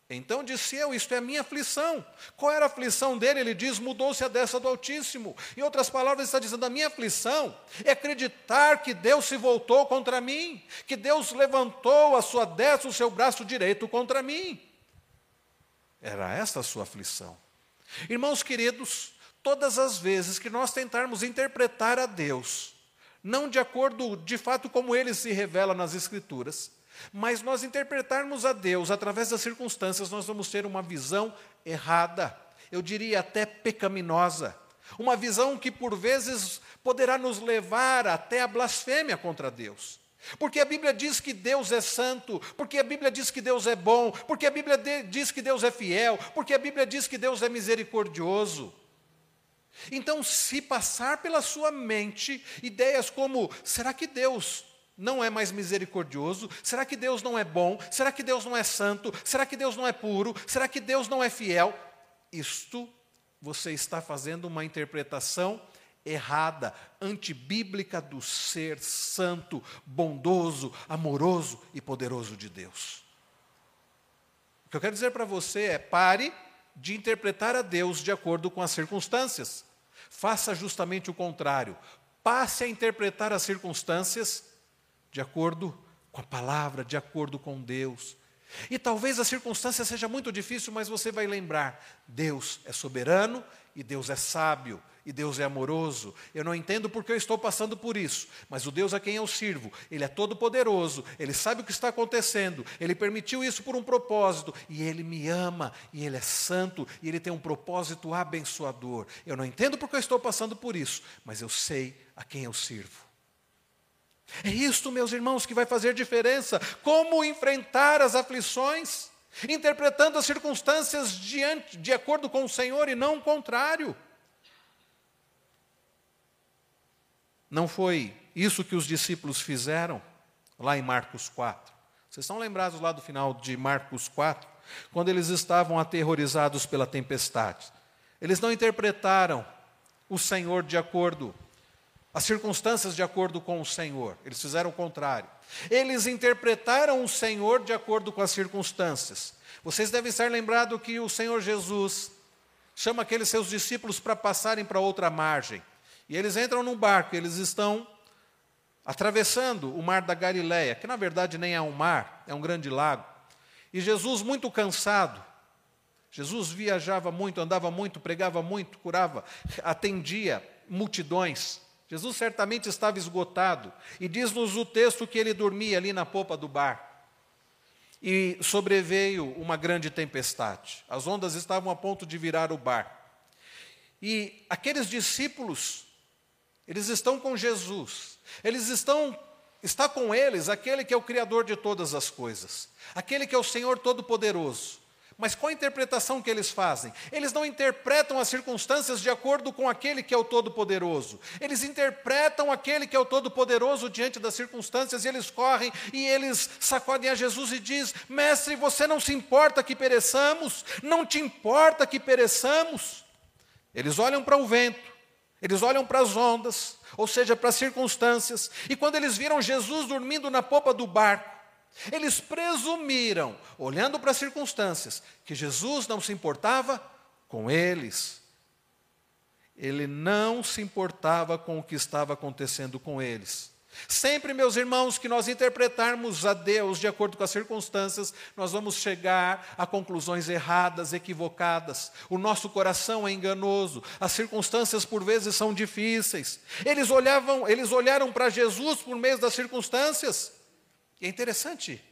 Então disse eu: Isto é minha aflição. Qual era a aflição dele? Ele diz: Mudou-se a dessa do Altíssimo. Em outras palavras, está dizendo: A minha aflição é acreditar que Deus se voltou contra mim, que Deus levantou a sua destra, o seu braço direito contra mim. Era essa a sua aflição. Irmãos queridos, todas as vezes que nós tentarmos interpretar a Deus, não de acordo de fato como ele se revela nas Escrituras, mas nós interpretarmos a Deus através das circunstâncias, nós vamos ter uma visão errada, eu diria até pecaminosa. Uma visão que por vezes poderá nos levar até a blasfêmia contra Deus. Porque a Bíblia diz que Deus é santo, porque a Bíblia diz que Deus é bom, porque a Bíblia diz que Deus é fiel, porque a Bíblia diz que Deus é misericordioso. Então, se passar pela sua mente ideias como: será que Deus não é mais misericordioso? Será que Deus não é bom? Será que Deus não é santo? Será que Deus não é puro? Será que Deus não é fiel? Isto você está fazendo uma interpretação errada, antibíblica do ser santo, bondoso, amoroso e poderoso de Deus. O que eu quero dizer para você é: pare de interpretar a Deus de acordo com as circunstâncias. Faça justamente o contrário. Passe a interpretar as circunstâncias de acordo com a palavra, de acordo com Deus. E talvez a circunstância seja muito difícil, mas você vai lembrar: Deus é soberano e Deus é sábio e Deus é amoroso. Eu não entendo porque eu estou passando por isso, mas o Deus a quem eu sirvo, Ele é todo-poderoso, Ele sabe o que está acontecendo, Ele permitiu isso por um propósito, e Ele me ama, e Ele é santo, e Ele tem um propósito abençoador. Eu não entendo porque eu estou passando por isso, mas eu sei a quem eu sirvo. É isto, meus irmãos, que vai fazer diferença. Como enfrentar as aflições? Interpretando as circunstâncias diante, de acordo com o Senhor e não o contrário. Não foi isso que os discípulos fizeram lá em Marcos 4. Vocês estão lembrados lá do final de Marcos 4? Quando eles estavam aterrorizados pela tempestade. Eles não interpretaram o Senhor de acordo, as circunstâncias de acordo com o Senhor. Eles fizeram o contrário. Eles interpretaram o Senhor de acordo com as circunstâncias. Vocês devem estar lembrados que o Senhor Jesus chama aqueles seus discípulos para passarem para outra margem. E eles entram num barco, eles estão atravessando o mar da Galileia, que na verdade nem é um mar, é um grande lago. E Jesus, muito cansado, Jesus viajava muito, andava muito, pregava muito, curava, atendia multidões. Jesus certamente estava esgotado. E diz-nos o texto que ele dormia ali na popa do barco. E sobreveio uma grande tempestade. As ondas estavam a ponto de virar o barco. E aqueles discípulos, eles estão com Jesus, eles estão, está com eles aquele que é o Criador de todas as coisas, aquele que é o Senhor Todo-Poderoso. Mas qual a interpretação que eles fazem? Eles não interpretam as circunstâncias de acordo com aquele que é o Todo-Poderoso. Eles interpretam aquele que é o Todo-Poderoso diante das circunstâncias e eles correm e eles sacodem a Jesus e diz: Mestre, você não se importa que pereçamos? Não te importa que pereçamos? Eles olham para o vento, eles olham para as ondas, ou seja, para as circunstâncias, e quando eles viram Jesus dormindo na popa do barco, eles presumiram, olhando para as circunstâncias, que Jesus não se importava com eles. Ele não se importava com o que estava acontecendo com eles. Sempre, meus irmãos, que nós interpretarmos a Deus de acordo com as circunstâncias, nós vamos chegar a conclusões erradas, equivocadas. O nosso coração é enganoso, as circunstâncias por vezes são difíceis. Eles olhavam, eles olharam para Jesus por meio das circunstâncias e é interessante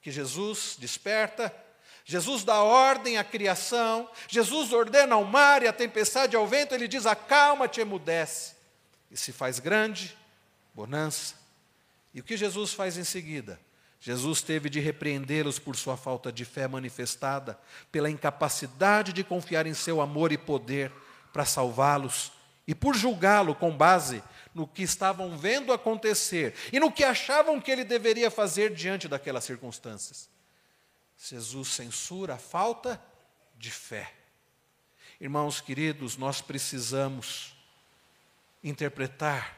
que Jesus desperta, Jesus dá ordem à criação, Jesus ordena ao mar e à tempestade ao vento, ele diz: acalma-te, emudece. E se faz grande, bonança. E o que Jesus faz em seguida? Jesus teve de repreendê-los por sua falta de fé manifestada, pela incapacidade de confiar em seu amor e poder para salvá-los, e por julgá-lo com base no que estavam vendo acontecer e no que achavam que ele deveria fazer diante daquelas circunstâncias. Jesus censura a falta de fé. Irmãos queridos, nós precisamos interpretar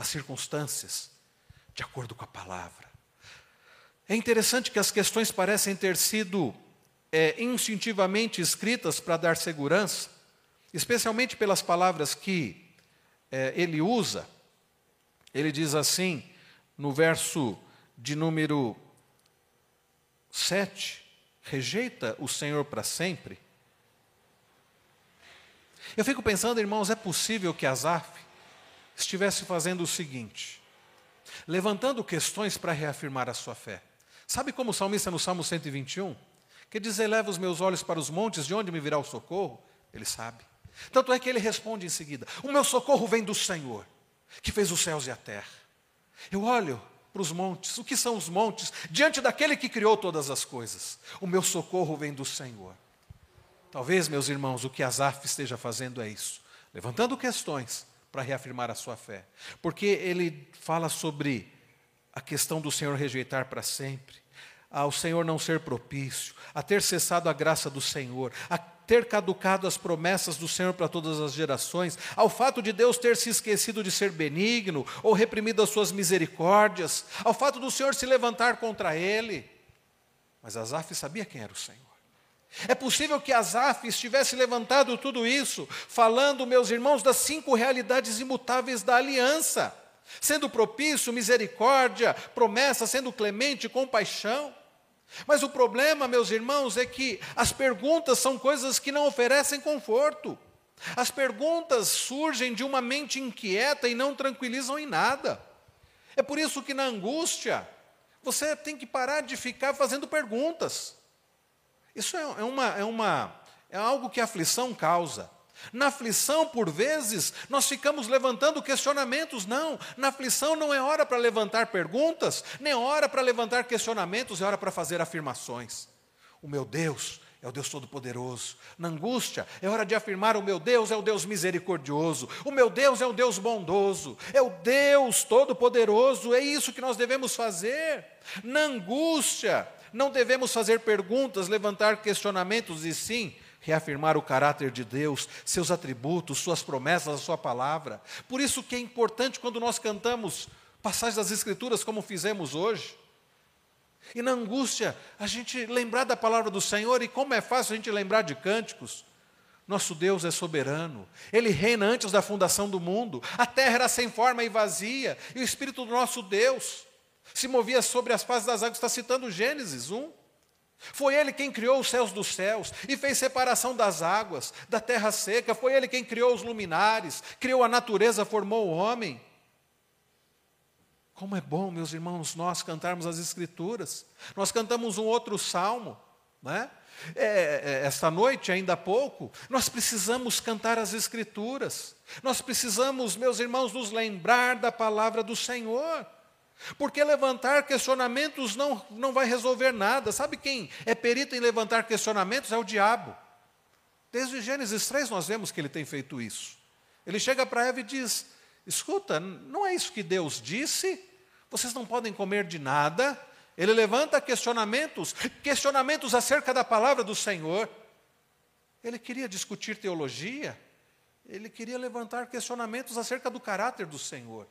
as circunstâncias de acordo com a palavra. É interessante que as questões parecem ter sido é, instintivamente escritas para dar segurança, especialmente pelas palavras que é, ele usa, ele diz assim, no verso de número 7, rejeita o Senhor para sempre. Eu fico pensando, irmãos, é possível que Asaf estivesse fazendo o seguinte, levantando questões para reafirmar a sua fé. Sabe como o salmista no Salmo 121? Que diz: Eleva os meus olhos para os montes, de onde me virá o socorro? Ele sabe. Tanto é que ele responde em seguida: O meu socorro vem do Senhor, que fez os céus e a terra. Eu olho para os montes, o que são os montes? Diante daquele que criou todas as coisas. O meu socorro vem do Senhor. Talvez, meus irmãos, o que Asaf esteja fazendo é isso, levantando questões para reafirmar a sua fé. Porque ele fala sobre a questão do Senhor rejeitar para sempre, ao Senhor não ser propício, a ter cessado a graça do Senhor, a ter caducado as promessas do Senhor para todas as gerações, ao fato de Deus ter se esquecido de ser benigno ou reprimido as suas misericórdias, ao fato do Senhor se levantar contra ele. Mas Asaf sabia quem era o Senhor. É possível que Asaf estivesse levantado tudo isso, falando, meus irmãos, das cinco realidades imutáveis da aliança, sendo propício, misericórdia, promessa, sendo clemente, compaixão. Mas o problema, meus irmãos, é que as perguntas são coisas que não oferecem conforto. As perguntas surgem de uma mente inquieta e não tranquilizam em nada. É por isso que na angústia, você tem que parar de ficar fazendo perguntas. Isso é, é uma, é, uma, é algo que a aflição causa. Na aflição, por vezes, nós ficamos levantando questionamentos. Não, na aflição não é hora para levantar perguntas, nem hora para levantar questionamentos, é hora para fazer afirmações. O meu Deus é o Deus Todo-Poderoso. Na angústia, é hora de afirmar: o meu Deus é o Deus misericordioso, o meu Deus é o Deus bondoso, é o Deus Todo-Poderoso. É isso que nós devemos fazer. Na angústia, não devemos fazer perguntas, levantar questionamentos, e sim reafirmar o caráter de Deus, seus atributos, suas promessas, a sua palavra. Por isso que é importante quando nós cantamos passagens das Escrituras como fizemos hoje. E na angústia, a gente lembrar da palavra do Senhor, e como é fácil a gente lembrar de cânticos. Nosso Deus é soberano, Ele reina antes da fundação do mundo, a terra era sem forma e vazia, e o Espírito do nosso Deus se movia sobre as faces das águas, está citando Gênesis 1. Foi Ele quem criou os céus dos céus e fez separação das águas, da terra seca. Foi Ele quem criou os luminares, criou a natureza, formou o homem. Como é bom, meus irmãos, nós cantarmos as Escrituras. Nós cantamos um outro salmo. Né? É, é, esta noite, ainda há pouco, nós precisamos cantar as Escrituras, nós precisamos, meus irmãos, nos lembrar da palavra do Senhor, porque levantar questionamentos não, não vai resolver nada. Sabe quem é perito em levantar questionamentos? É o diabo. Desde Gênesis 3 nós vemos que ele tem feito isso. Ele chega para Eva e diz: Escuta, não é isso que Deus disse? Vocês não podem comer de nada. Ele levanta questionamentos, questionamentos acerca da palavra do Senhor. Ele queria discutir teologia, ele queria levantar questionamentos acerca do caráter do Senhor.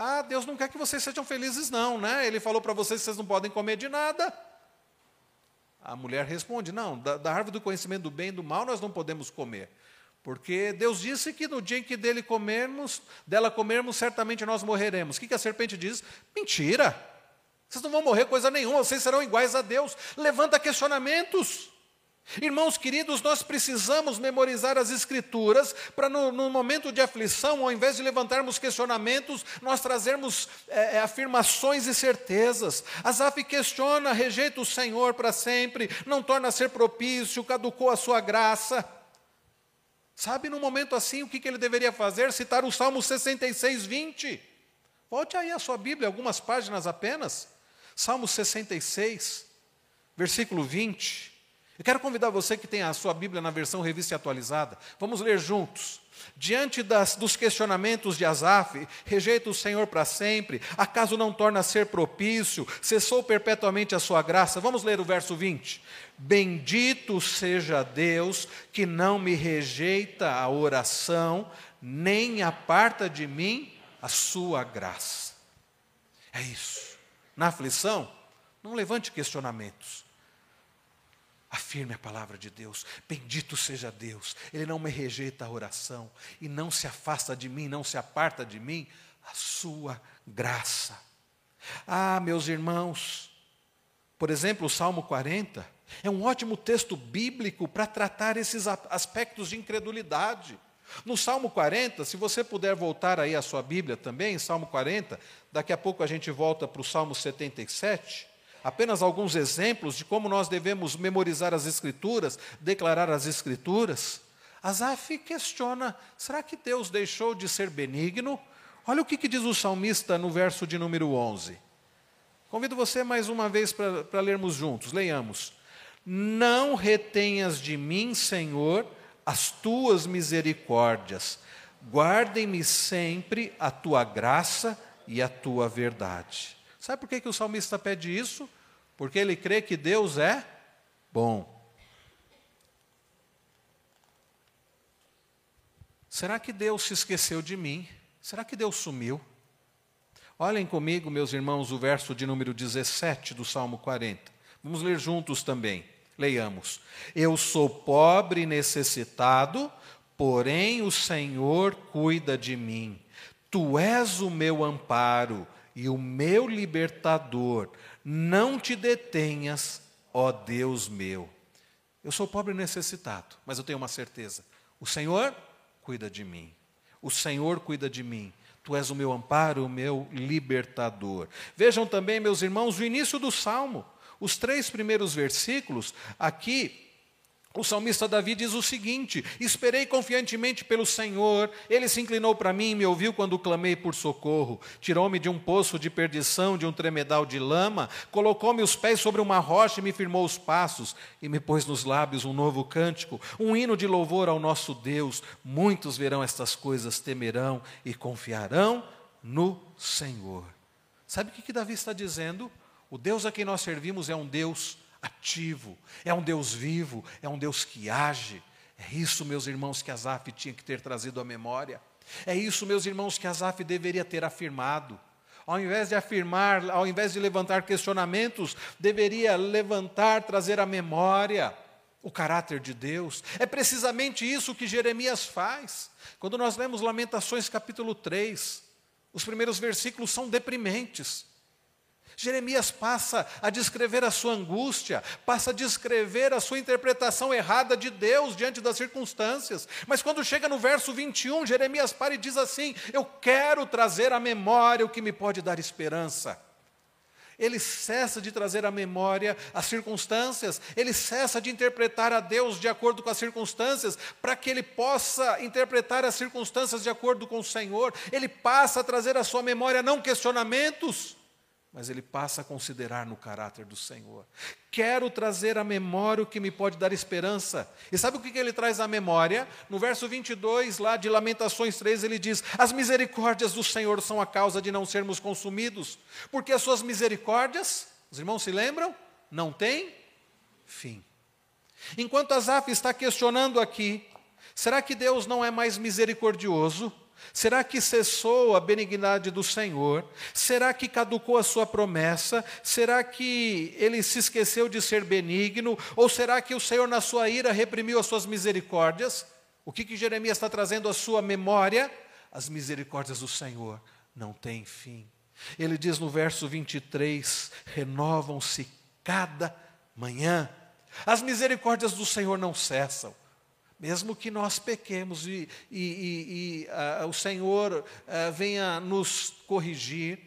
Ah, Deus não quer que vocês sejam felizes, não, né? Ele falou para vocês que vocês não podem comer de nada. A mulher responde: Não, da, da árvore do conhecimento do bem e do mal nós não podemos comer. Porque Deus disse que no dia em que dele comermos, dela comermos, certamente nós morreremos. O que, que a serpente diz? Mentira! Vocês não vão morrer coisa nenhuma, vocês serão iguais a Deus. Levanta questionamentos. Irmãos queridos, nós precisamos memorizar as Escrituras para, no, no, momento de aflição, ao invés de levantarmos questionamentos, nós trazermos é, é afirmações e certezas. Asaf questiona, rejeita o Senhor para sempre, não torna a ser propício, caducou a sua graça. Sabe, num momento assim, o que, que ele deveria fazer? Citar o Salmo 66, 20. Volte aí a sua Bíblia, algumas páginas apenas. Salmo 66, versículo 20. Eu quero convidar você que tem a sua Bíblia na versão revista e atualizada. Vamos ler juntos. Diante das, dos questionamentos de Asaf, rejeita o Senhor para sempre, acaso não torna a ser propício, cessou perpetuamente a sua graça. Vamos ler o verso 20. Bendito seja Deus que não me rejeita a oração, nem aparta de mim a sua graça. É isso. Na aflição, não levante questionamentos. Afirme a palavra de Deus. Bendito seja Deus. Ele não me rejeita a oração e não se afasta de mim, não se aparta de mim a sua graça. Ah, meus irmãos, por exemplo, o Salmo 40 é um ótimo texto bíblico para tratar esses aspectos de incredulidade. No Salmo 40, se você puder voltar aí à sua Bíblia também, Salmo 40, daqui a pouco a gente volta para o Salmo 77, apenas alguns exemplos de como nós devemos memorizar as Escrituras, declarar as Escrituras. Asaf questiona: será que Deus deixou de ser benigno? Olha o que, que diz o salmista no verso de número 11. Convido você mais uma vez para lermos juntos, leiamos. Não retenhas de mim, Senhor, as tuas misericórdias. Guardem-me sempre a tua graça e a tua verdade. Sabe por que, que o salmista pede isso? Porque ele crê que Deus é bom. Será que Deus se esqueceu de mim? Será que Deus sumiu? Olhem comigo, meus irmãos, o verso de número 17 do Salmo 40. Vamos ler juntos também. Leiamos: Eu sou pobre e necessitado, porém o Senhor cuida de mim. Tu és o meu amparo e o meu libertador. Não te detenhas, ó Deus meu. Eu sou pobre e necessitado, mas eu tenho uma certeza: o Senhor cuida de mim. O Senhor cuida de mim. Tu és o meu amparo, o meu libertador. Vejam também, meus irmãos, o início do salmo. Os três primeiros versículos, aqui, o salmista Davi diz o seguinte: Esperei confiantemente pelo Senhor, ele se inclinou para mim e me ouviu quando clamei por socorro. Tirou-me de um poço de perdição, de um tremedal de lama, colocou-me os pés sobre uma rocha e me firmou os passos, e me pôs nos lábios um novo cântico, um hino de louvor ao nosso Deus. Muitos verão estas coisas, temerão e confiarão no Senhor. Sabe o que, que Davi está dizendo? O Deus a quem nós servimos é um Deus ativo, é um Deus vivo, é um Deus que age. É isso, meus irmãos, que Asaf tinha que ter trazido à memória. É isso, meus irmãos, que Asaf deveria ter afirmado. Ao invés de afirmar, ao invés de levantar questionamentos, deveria levantar, trazer à memória o caráter de Deus. É precisamente isso que Jeremias faz. Quando nós lemos Lamentações capítulo 3, os primeiros versículos são deprimentes. Jeremias passa a descrever a sua angústia, passa a descrever a sua interpretação errada de Deus diante das circunstâncias. Mas quando chega no verso 21, Jeremias para e diz assim: Eu quero trazer à memória o que me pode dar esperança. ele cessa de trazer à memória as circunstâncias, ele cessa de interpretar a Deus de acordo com as circunstâncias, para que ele possa interpretar as circunstâncias de acordo com o Senhor, ele passa a trazer à sua memória não questionamentos, mas ele passa a considerar no caráter do Senhor. Quero trazer à memória o que me pode dar esperança. E sabe o que ele traz à memória? No verso 22, lá de Lamentações 3, ele diz: As misericórdias do Senhor são a causa de não sermos consumidos, porque as suas misericórdias, os irmãos se lembram? Não tem fim. Enquanto Asaf está questionando aqui, será que Deus não é mais misericordioso? Será que cessou a benignidade do Senhor? Será que caducou a sua promessa? Será que ele se esqueceu de ser benigno? Ou será que o Senhor, na sua ira, reprimiu as suas misericórdias? O que, que Jeremias está trazendo à sua memória? As misericórdias do Senhor não têm fim. Ele diz no verso 23: renovam-se cada manhã. As misericórdias do Senhor não cessam mesmo que nós pequemos e, e, e, e uh, o Senhor uh, venha nos corrigir,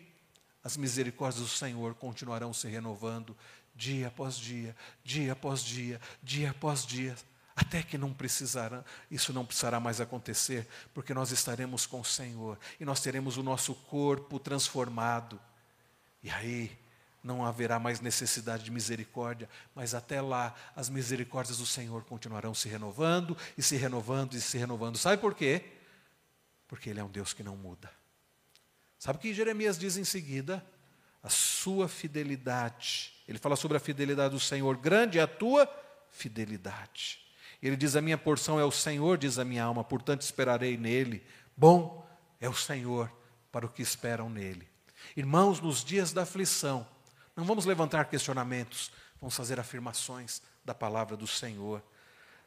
as misericórdias do Senhor continuarão se renovando dia após dia, dia após dia, dia após dia, até que não precisará, isso não precisará mais acontecer, porque nós estaremos com o Senhor e nós teremos o nosso corpo transformado. E aí não haverá mais necessidade de misericórdia, mas até lá as misericórdias do Senhor continuarão se renovando e se renovando e se renovando. Sabe por quê? Porque Ele é um Deus que não muda. Sabe o que Jeremias diz em seguida? A sua fidelidade. Ele fala sobre a fidelidade do Senhor. Grande é a tua fidelidade. Ele diz: A minha porção é o Senhor, diz a minha alma, portanto esperarei nele. Bom é o Senhor para o que esperam nele. Irmãos, nos dias da aflição, não vamos levantar questionamentos, vamos fazer afirmações da palavra do Senhor.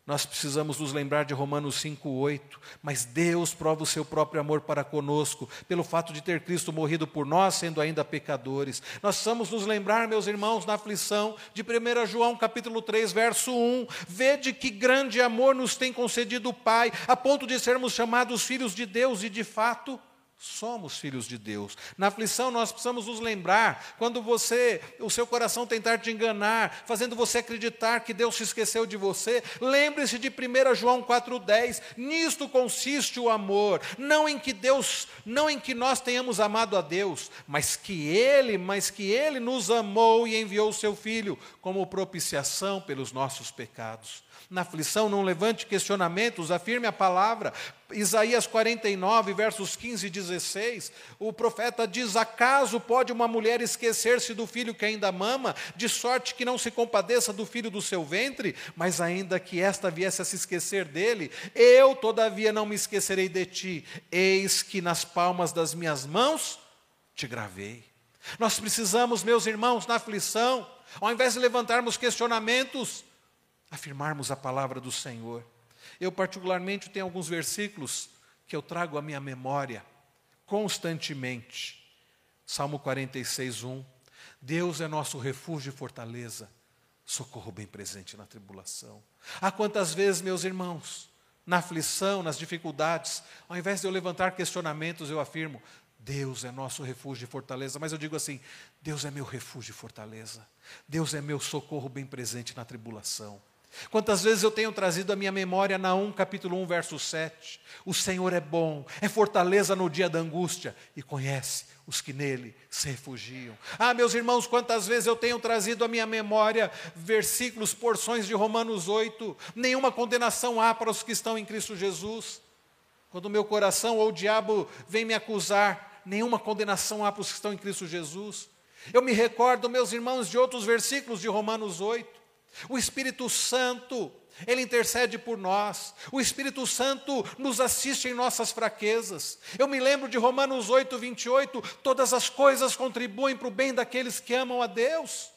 Nós precisamos nos lembrar de Romanos 5,8. Mas Deus prova o seu próprio amor para conosco, pelo fato de ter Cristo morrido por nós, sendo ainda pecadores. Nós precisamos nos lembrar, meus irmãos, na aflição, de 1 João capítulo 3, verso 1. Vede que grande amor nos tem concedido o Pai, a ponto de sermos chamados filhos de Deus, e de fato Somos filhos de Deus. Na aflição nós precisamos nos lembrar, quando você, o seu coração tentar te enganar, fazendo você acreditar que Deus se esqueceu de você, lembre-se de 1 João 4:10. Nisto consiste o amor, não em que Deus, não em que nós tenhamos amado a Deus, mas que ele, mas que ele nos amou e enviou o seu filho como propiciação pelos nossos pecados na aflição, não levante questionamentos, afirme a palavra. Isaías 49, versos 15 e 16, o profeta diz: Acaso pode uma mulher esquecer-se do filho que ainda mama, de sorte que não se compadeça do filho do seu ventre? Mas ainda que esta viesse a se esquecer dele, eu todavia não me esquecerei de ti. Eis que nas palmas das minhas mãos te gravei. Nós precisamos, meus irmãos, na aflição, ao invés de levantarmos questionamentos, afirmarmos a palavra do Senhor. Eu, particularmente, tenho alguns versículos que eu trago à minha memória constantemente. Salmo 46, 1. Deus é nosso refúgio e fortaleza, socorro bem presente na tribulação. Há quantas vezes, meus irmãos, na aflição, nas dificuldades, ao invés de eu levantar questionamentos, eu afirmo: Deus é nosso refúgio e fortaleza. Mas eu digo assim: Deus é meu refúgio e fortaleza. Deus é meu socorro bem presente na tribulação. Quantas vezes eu tenho trazido à minha memória Naum capítulo 1, verso 7. O Senhor é bom, é fortaleza no dia da angústia e conhece os que nele se refugiam. Ah, meus irmãos, quantas vezes eu tenho trazido à minha memória versículos, porções de Romanos 8. Nenhuma condenação há para os que estão em Cristo Jesus. Quando o meu coração ou o diabo vem me acusar, nenhuma condenação há para os que estão em Cristo Jesus. Eu me recordo, meus irmãos, de outros versículos de Romanos 8. O Espírito Santo, ele intercede por nós. O Espírito Santo nos assiste em nossas fraquezas. Eu me lembro de Romanos 8, 28, todas as coisas contribuem para o bem daqueles que amam a Deus.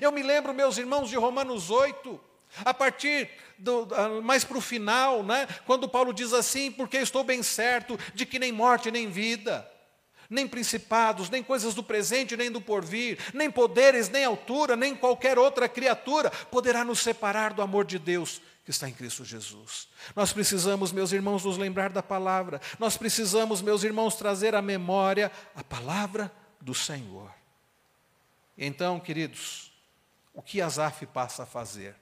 Eu me lembro, meus irmãos, de Romanos 8, a partir do, mais para o final, né, quando Paulo diz assim: porque estou bem certo de que nem morte nem vida nem principados, nem coisas do presente, nem do porvir, nem poderes, nem altura, nem qualquer outra criatura poderá nos separar do amor de Deus que está em Cristo Jesus. Nós precisamos, meus irmãos, nos lembrar da palavra, nós precisamos, meus irmãos, trazer à memória a palavra do Senhor. Então, queridos, o que Asaf passa a fazer?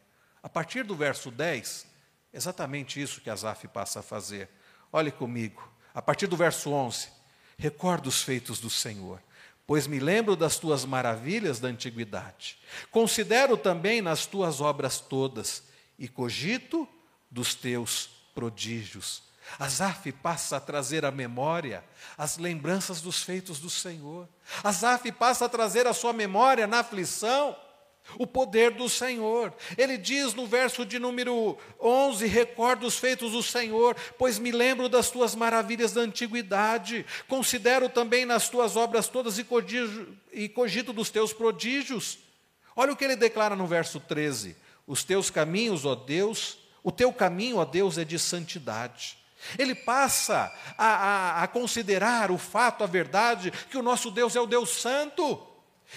A partir do verso 10, exatamente isso que Asaf passa a fazer. Olhe comigo, a partir do verso 11, recordo os feitos do Senhor, pois me lembro das tuas maravilhas da antiguidade. Considero também nas tuas obras todas e cogito dos teus prodígios. Asaf passa a trazer à memória as lembranças dos feitos do Senhor. Asaf passa a trazer à sua memória, na aflição, o poder do Senhor. Ele diz no verso de número 11: Recordo os feitos do Senhor, pois me lembro das tuas maravilhas da antiguidade. Considero também nas tuas obras todas e cogito, e cogito dos teus prodígios. Olha o que ele declara no verso 13: Os teus caminhos, ó Deus, o teu caminho, ó Deus, é de santidade. Ele passa a, a, a, considerar o fato, a verdade, que o nosso Deus é o Deus Santo.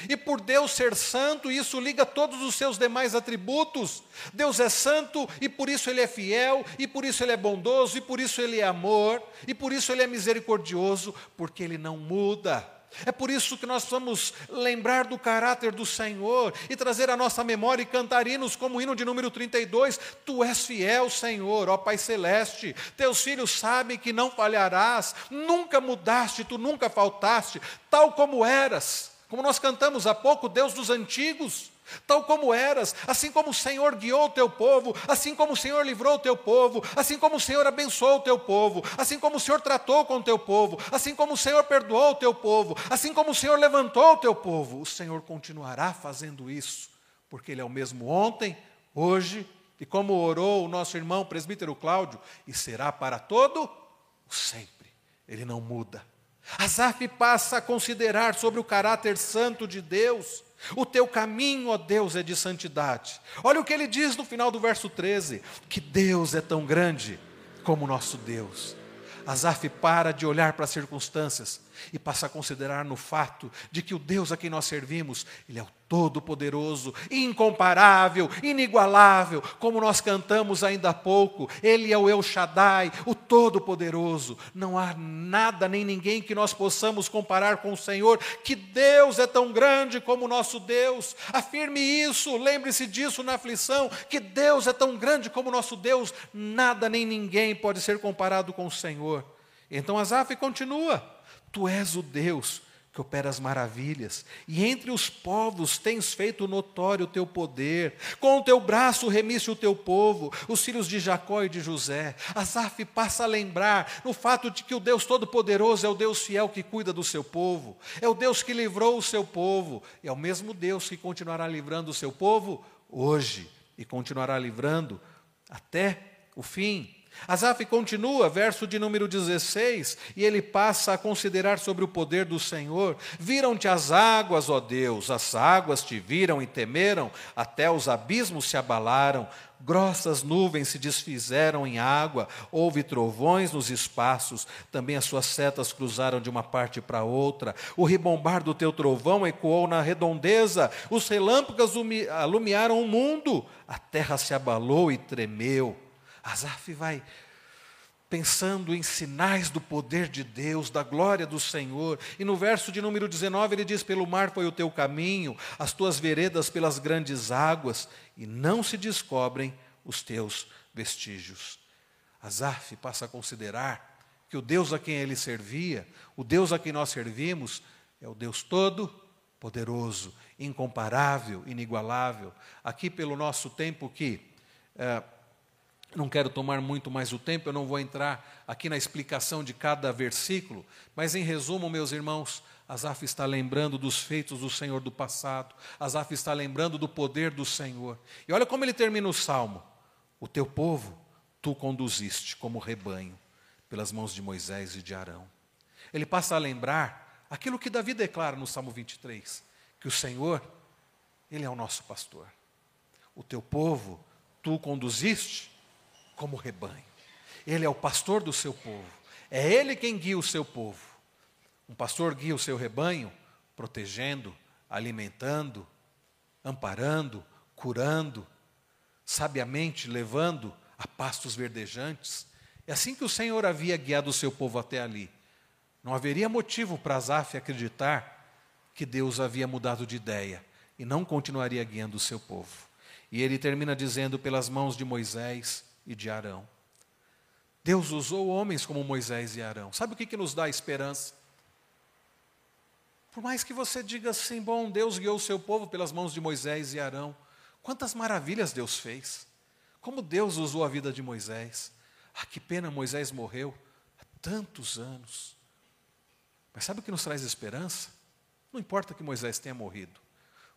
E por Deus ser santo, isso liga todos os seus demais atributos. Deus é santo e por isso ele é fiel, e por isso ele é bondoso, e por isso ele é amor, e por isso ele é misericordioso, porque ele não muda. É por isso que nós vamos lembrar do caráter do Senhor e trazer a nossa memória e cantar hinos como o hino de número 32. Tu és fiel, Senhor, ó Pai Celeste. Teus filhos sabem que não falharás, nunca mudaste, tu nunca faltaste, tal como eras. Como nós cantamos há pouco, Deus dos antigos tal como eras, assim como o Senhor guiou o teu povo, assim como o Senhor livrou o teu povo, assim como o Senhor abençoou o teu povo, assim como o Senhor tratou com o teu povo, assim como o Senhor perdoou o teu povo, assim como o Senhor levantou o teu povo, o Senhor continuará fazendo isso, porque Ele é o mesmo ontem, hoje, e como orou o nosso irmão presbítero Cláudio, e será para todo o sempre, Ele não muda. Asaf passa a considerar sobre o caráter santo de Deus, o teu caminho, ó Deus, é de santidade. Olha o que ele diz no final do verso 13: que Deus é tão grande como nosso Deus. Asaf para de olhar para as circunstâncias e passa a considerar no fato de que o Deus a quem nós servimos, Ele é o Todo-Poderoso, incomparável, inigualável, como nós cantamos ainda há pouco, Ele é o El Shaddai, o Todo-Poderoso. Não há nada nem ninguém que nós possamos comparar com o Senhor, que Deus é tão grande como o nosso Deus. Afirme isso, lembre-se disso na aflição, que Deus é tão grande como o nosso Deus, nada nem ninguém pode ser comparado com o Senhor. Então Asaf continua. Tu és o Deus que opera as maravilhas, e entre os povos tens feito notório o teu poder, com o teu braço remisse o teu povo, os filhos de Jacó e de José. Asaf passa a lembrar no fato de que o Deus Todo-Poderoso é o Deus fiel que cuida do seu povo, é o Deus que livrou o seu povo, e é o mesmo Deus que continuará livrando o seu povo hoje, e continuará livrando até o fim. Asaf continua, verso de número 16, e ele passa a considerar sobre o poder do Senhor. Viram-te as águas, ó Deus, as águas te viram e temeram, até os abismos se abalaram, grossas nuvens se desfizeram em água, houve trovões nos espaços, também as suas setas cruzaram de uma parte para outra. O ribombar do teu trovão ecoou na redondeza, os relâmpagos alumiaram o mundo, a terra se abalou e tremeu. Asaf vai pensando em sinais do poder de Deus, da glória do Senhor. E no verso de número 19 ele diz: Pelo mar foi o teu caminho, as tuas veredas pelas grandes águas, e não se descobrem os teus vestígios. Asaf passa a considerar que o Deus a quem ele servia, o Deus a quem nós servimos, é o Deus todo poderoso, incomparável, inigualável. Aqui pelo nosso tempo que é, não quero tomar muito mais o tempo, eu não vou entrar aqui na explicação de cada versículo, mas em resumo, meus irmãos, Asaf está lembrando dos feitos do Senhor do passado, Asaf está lembrando do poder do Senhor. E olha como ele termina o salmo: O teu povo tu conduziste como rebanho, pelas mãos de Moisés e de Arão. Ele passa a lembrar aquilo que Davi declara no Salmo 23, que o Senhor, Ele é o nosso pastor. O teu povo tu conduziste como rebanho. Ele é o pastor do seu povo. É ele quem guia o seu povo. Um pastor guia o seu rebanho, protegendo, alimentando, amparando, curando, sabiamente levando a pastos verdejantes. É assim que o Senhor havia guiado o seu povo até ali. Não haveria motivo para Asaf acreditar que Deus havia mudado de ideia, e não continuaria guiando o seu povo. E ele termina dizendo: pelas mãos de Moisés e de Arão. Deus usou homens como Moisés e Arão. Sabe o que, que nos dá esperança? Por mais que você diga assim, bom, Deus guiou o seu povo pelas mãos de Moisés e Arão, quantas maravilhas Deus fez. Como Deus usou a vida de Moisés. Ah, que pena Moisés morreu há tantos anos. Mas sabe o que nos traz esperança? Não importa que Moisés tenha morrido,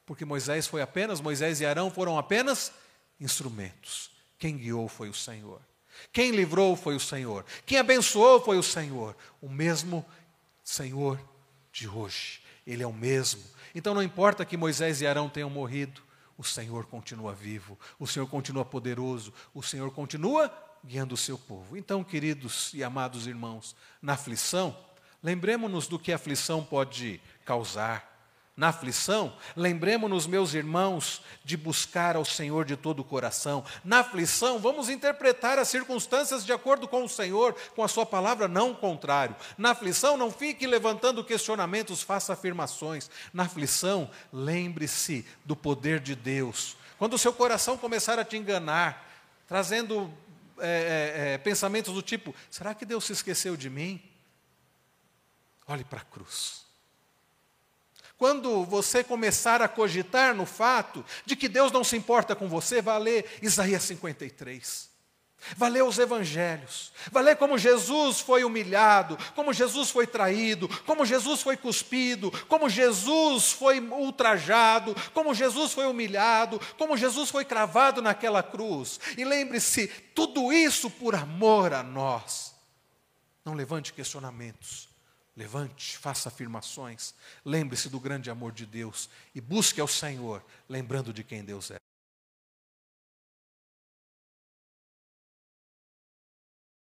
porque Moisés foi apenas, Moisés e Arão foram apenas instrumentos. Quem guiou foi o Senhor. Quem livrou foi o Senhor. Quem abençoou foi o Senhor. O mesmo Senhor de hoje. Ele é o mesmo. Então não importa que Moisés e Arão tenham morrido, o Senhor continua vivo, o Senhor continua poderoso, o Senhor continua guiando o seu povo. Então, queridos e amados irmãos, na aflição, lembremos-nos do que a aflição pode causar na aflição, lembremos-nos, meus irmãos, de buscar ao Senhor de todo o coração. Na aflição, vamos interpretar as circunstâncias de acordo com o Senhor, com a Sua palavra, não o contrário. Na aflição, não fique levantando questionamentos, faça afirmações. Na aflição, lembre-se do poder de Deus. Quando o seu coração começar a te enganar, trazendo é, é, pensamentos do tipo: será que Deus se esqueceu de mim? Olhe para a cruz. Quando você começar a cogitar no fato de que Deus não se importa com você, vá ler Isaías 53. Vá ler os evangelhos, vá ler como Jesus foi humilhado, como Jesus foi traído, como Jesus foi cuspido, como Jesus foi ultrajado, como Jesus foi humilhado, como Jesus foi cravado naquela cruz. E lembre-se, tudo isso por amor a nós. Não levante questionamentos, Levante, faça afirmações, lembre-se do grande amor de Deus e busque ao Senhor, lembrando de quem Deus é.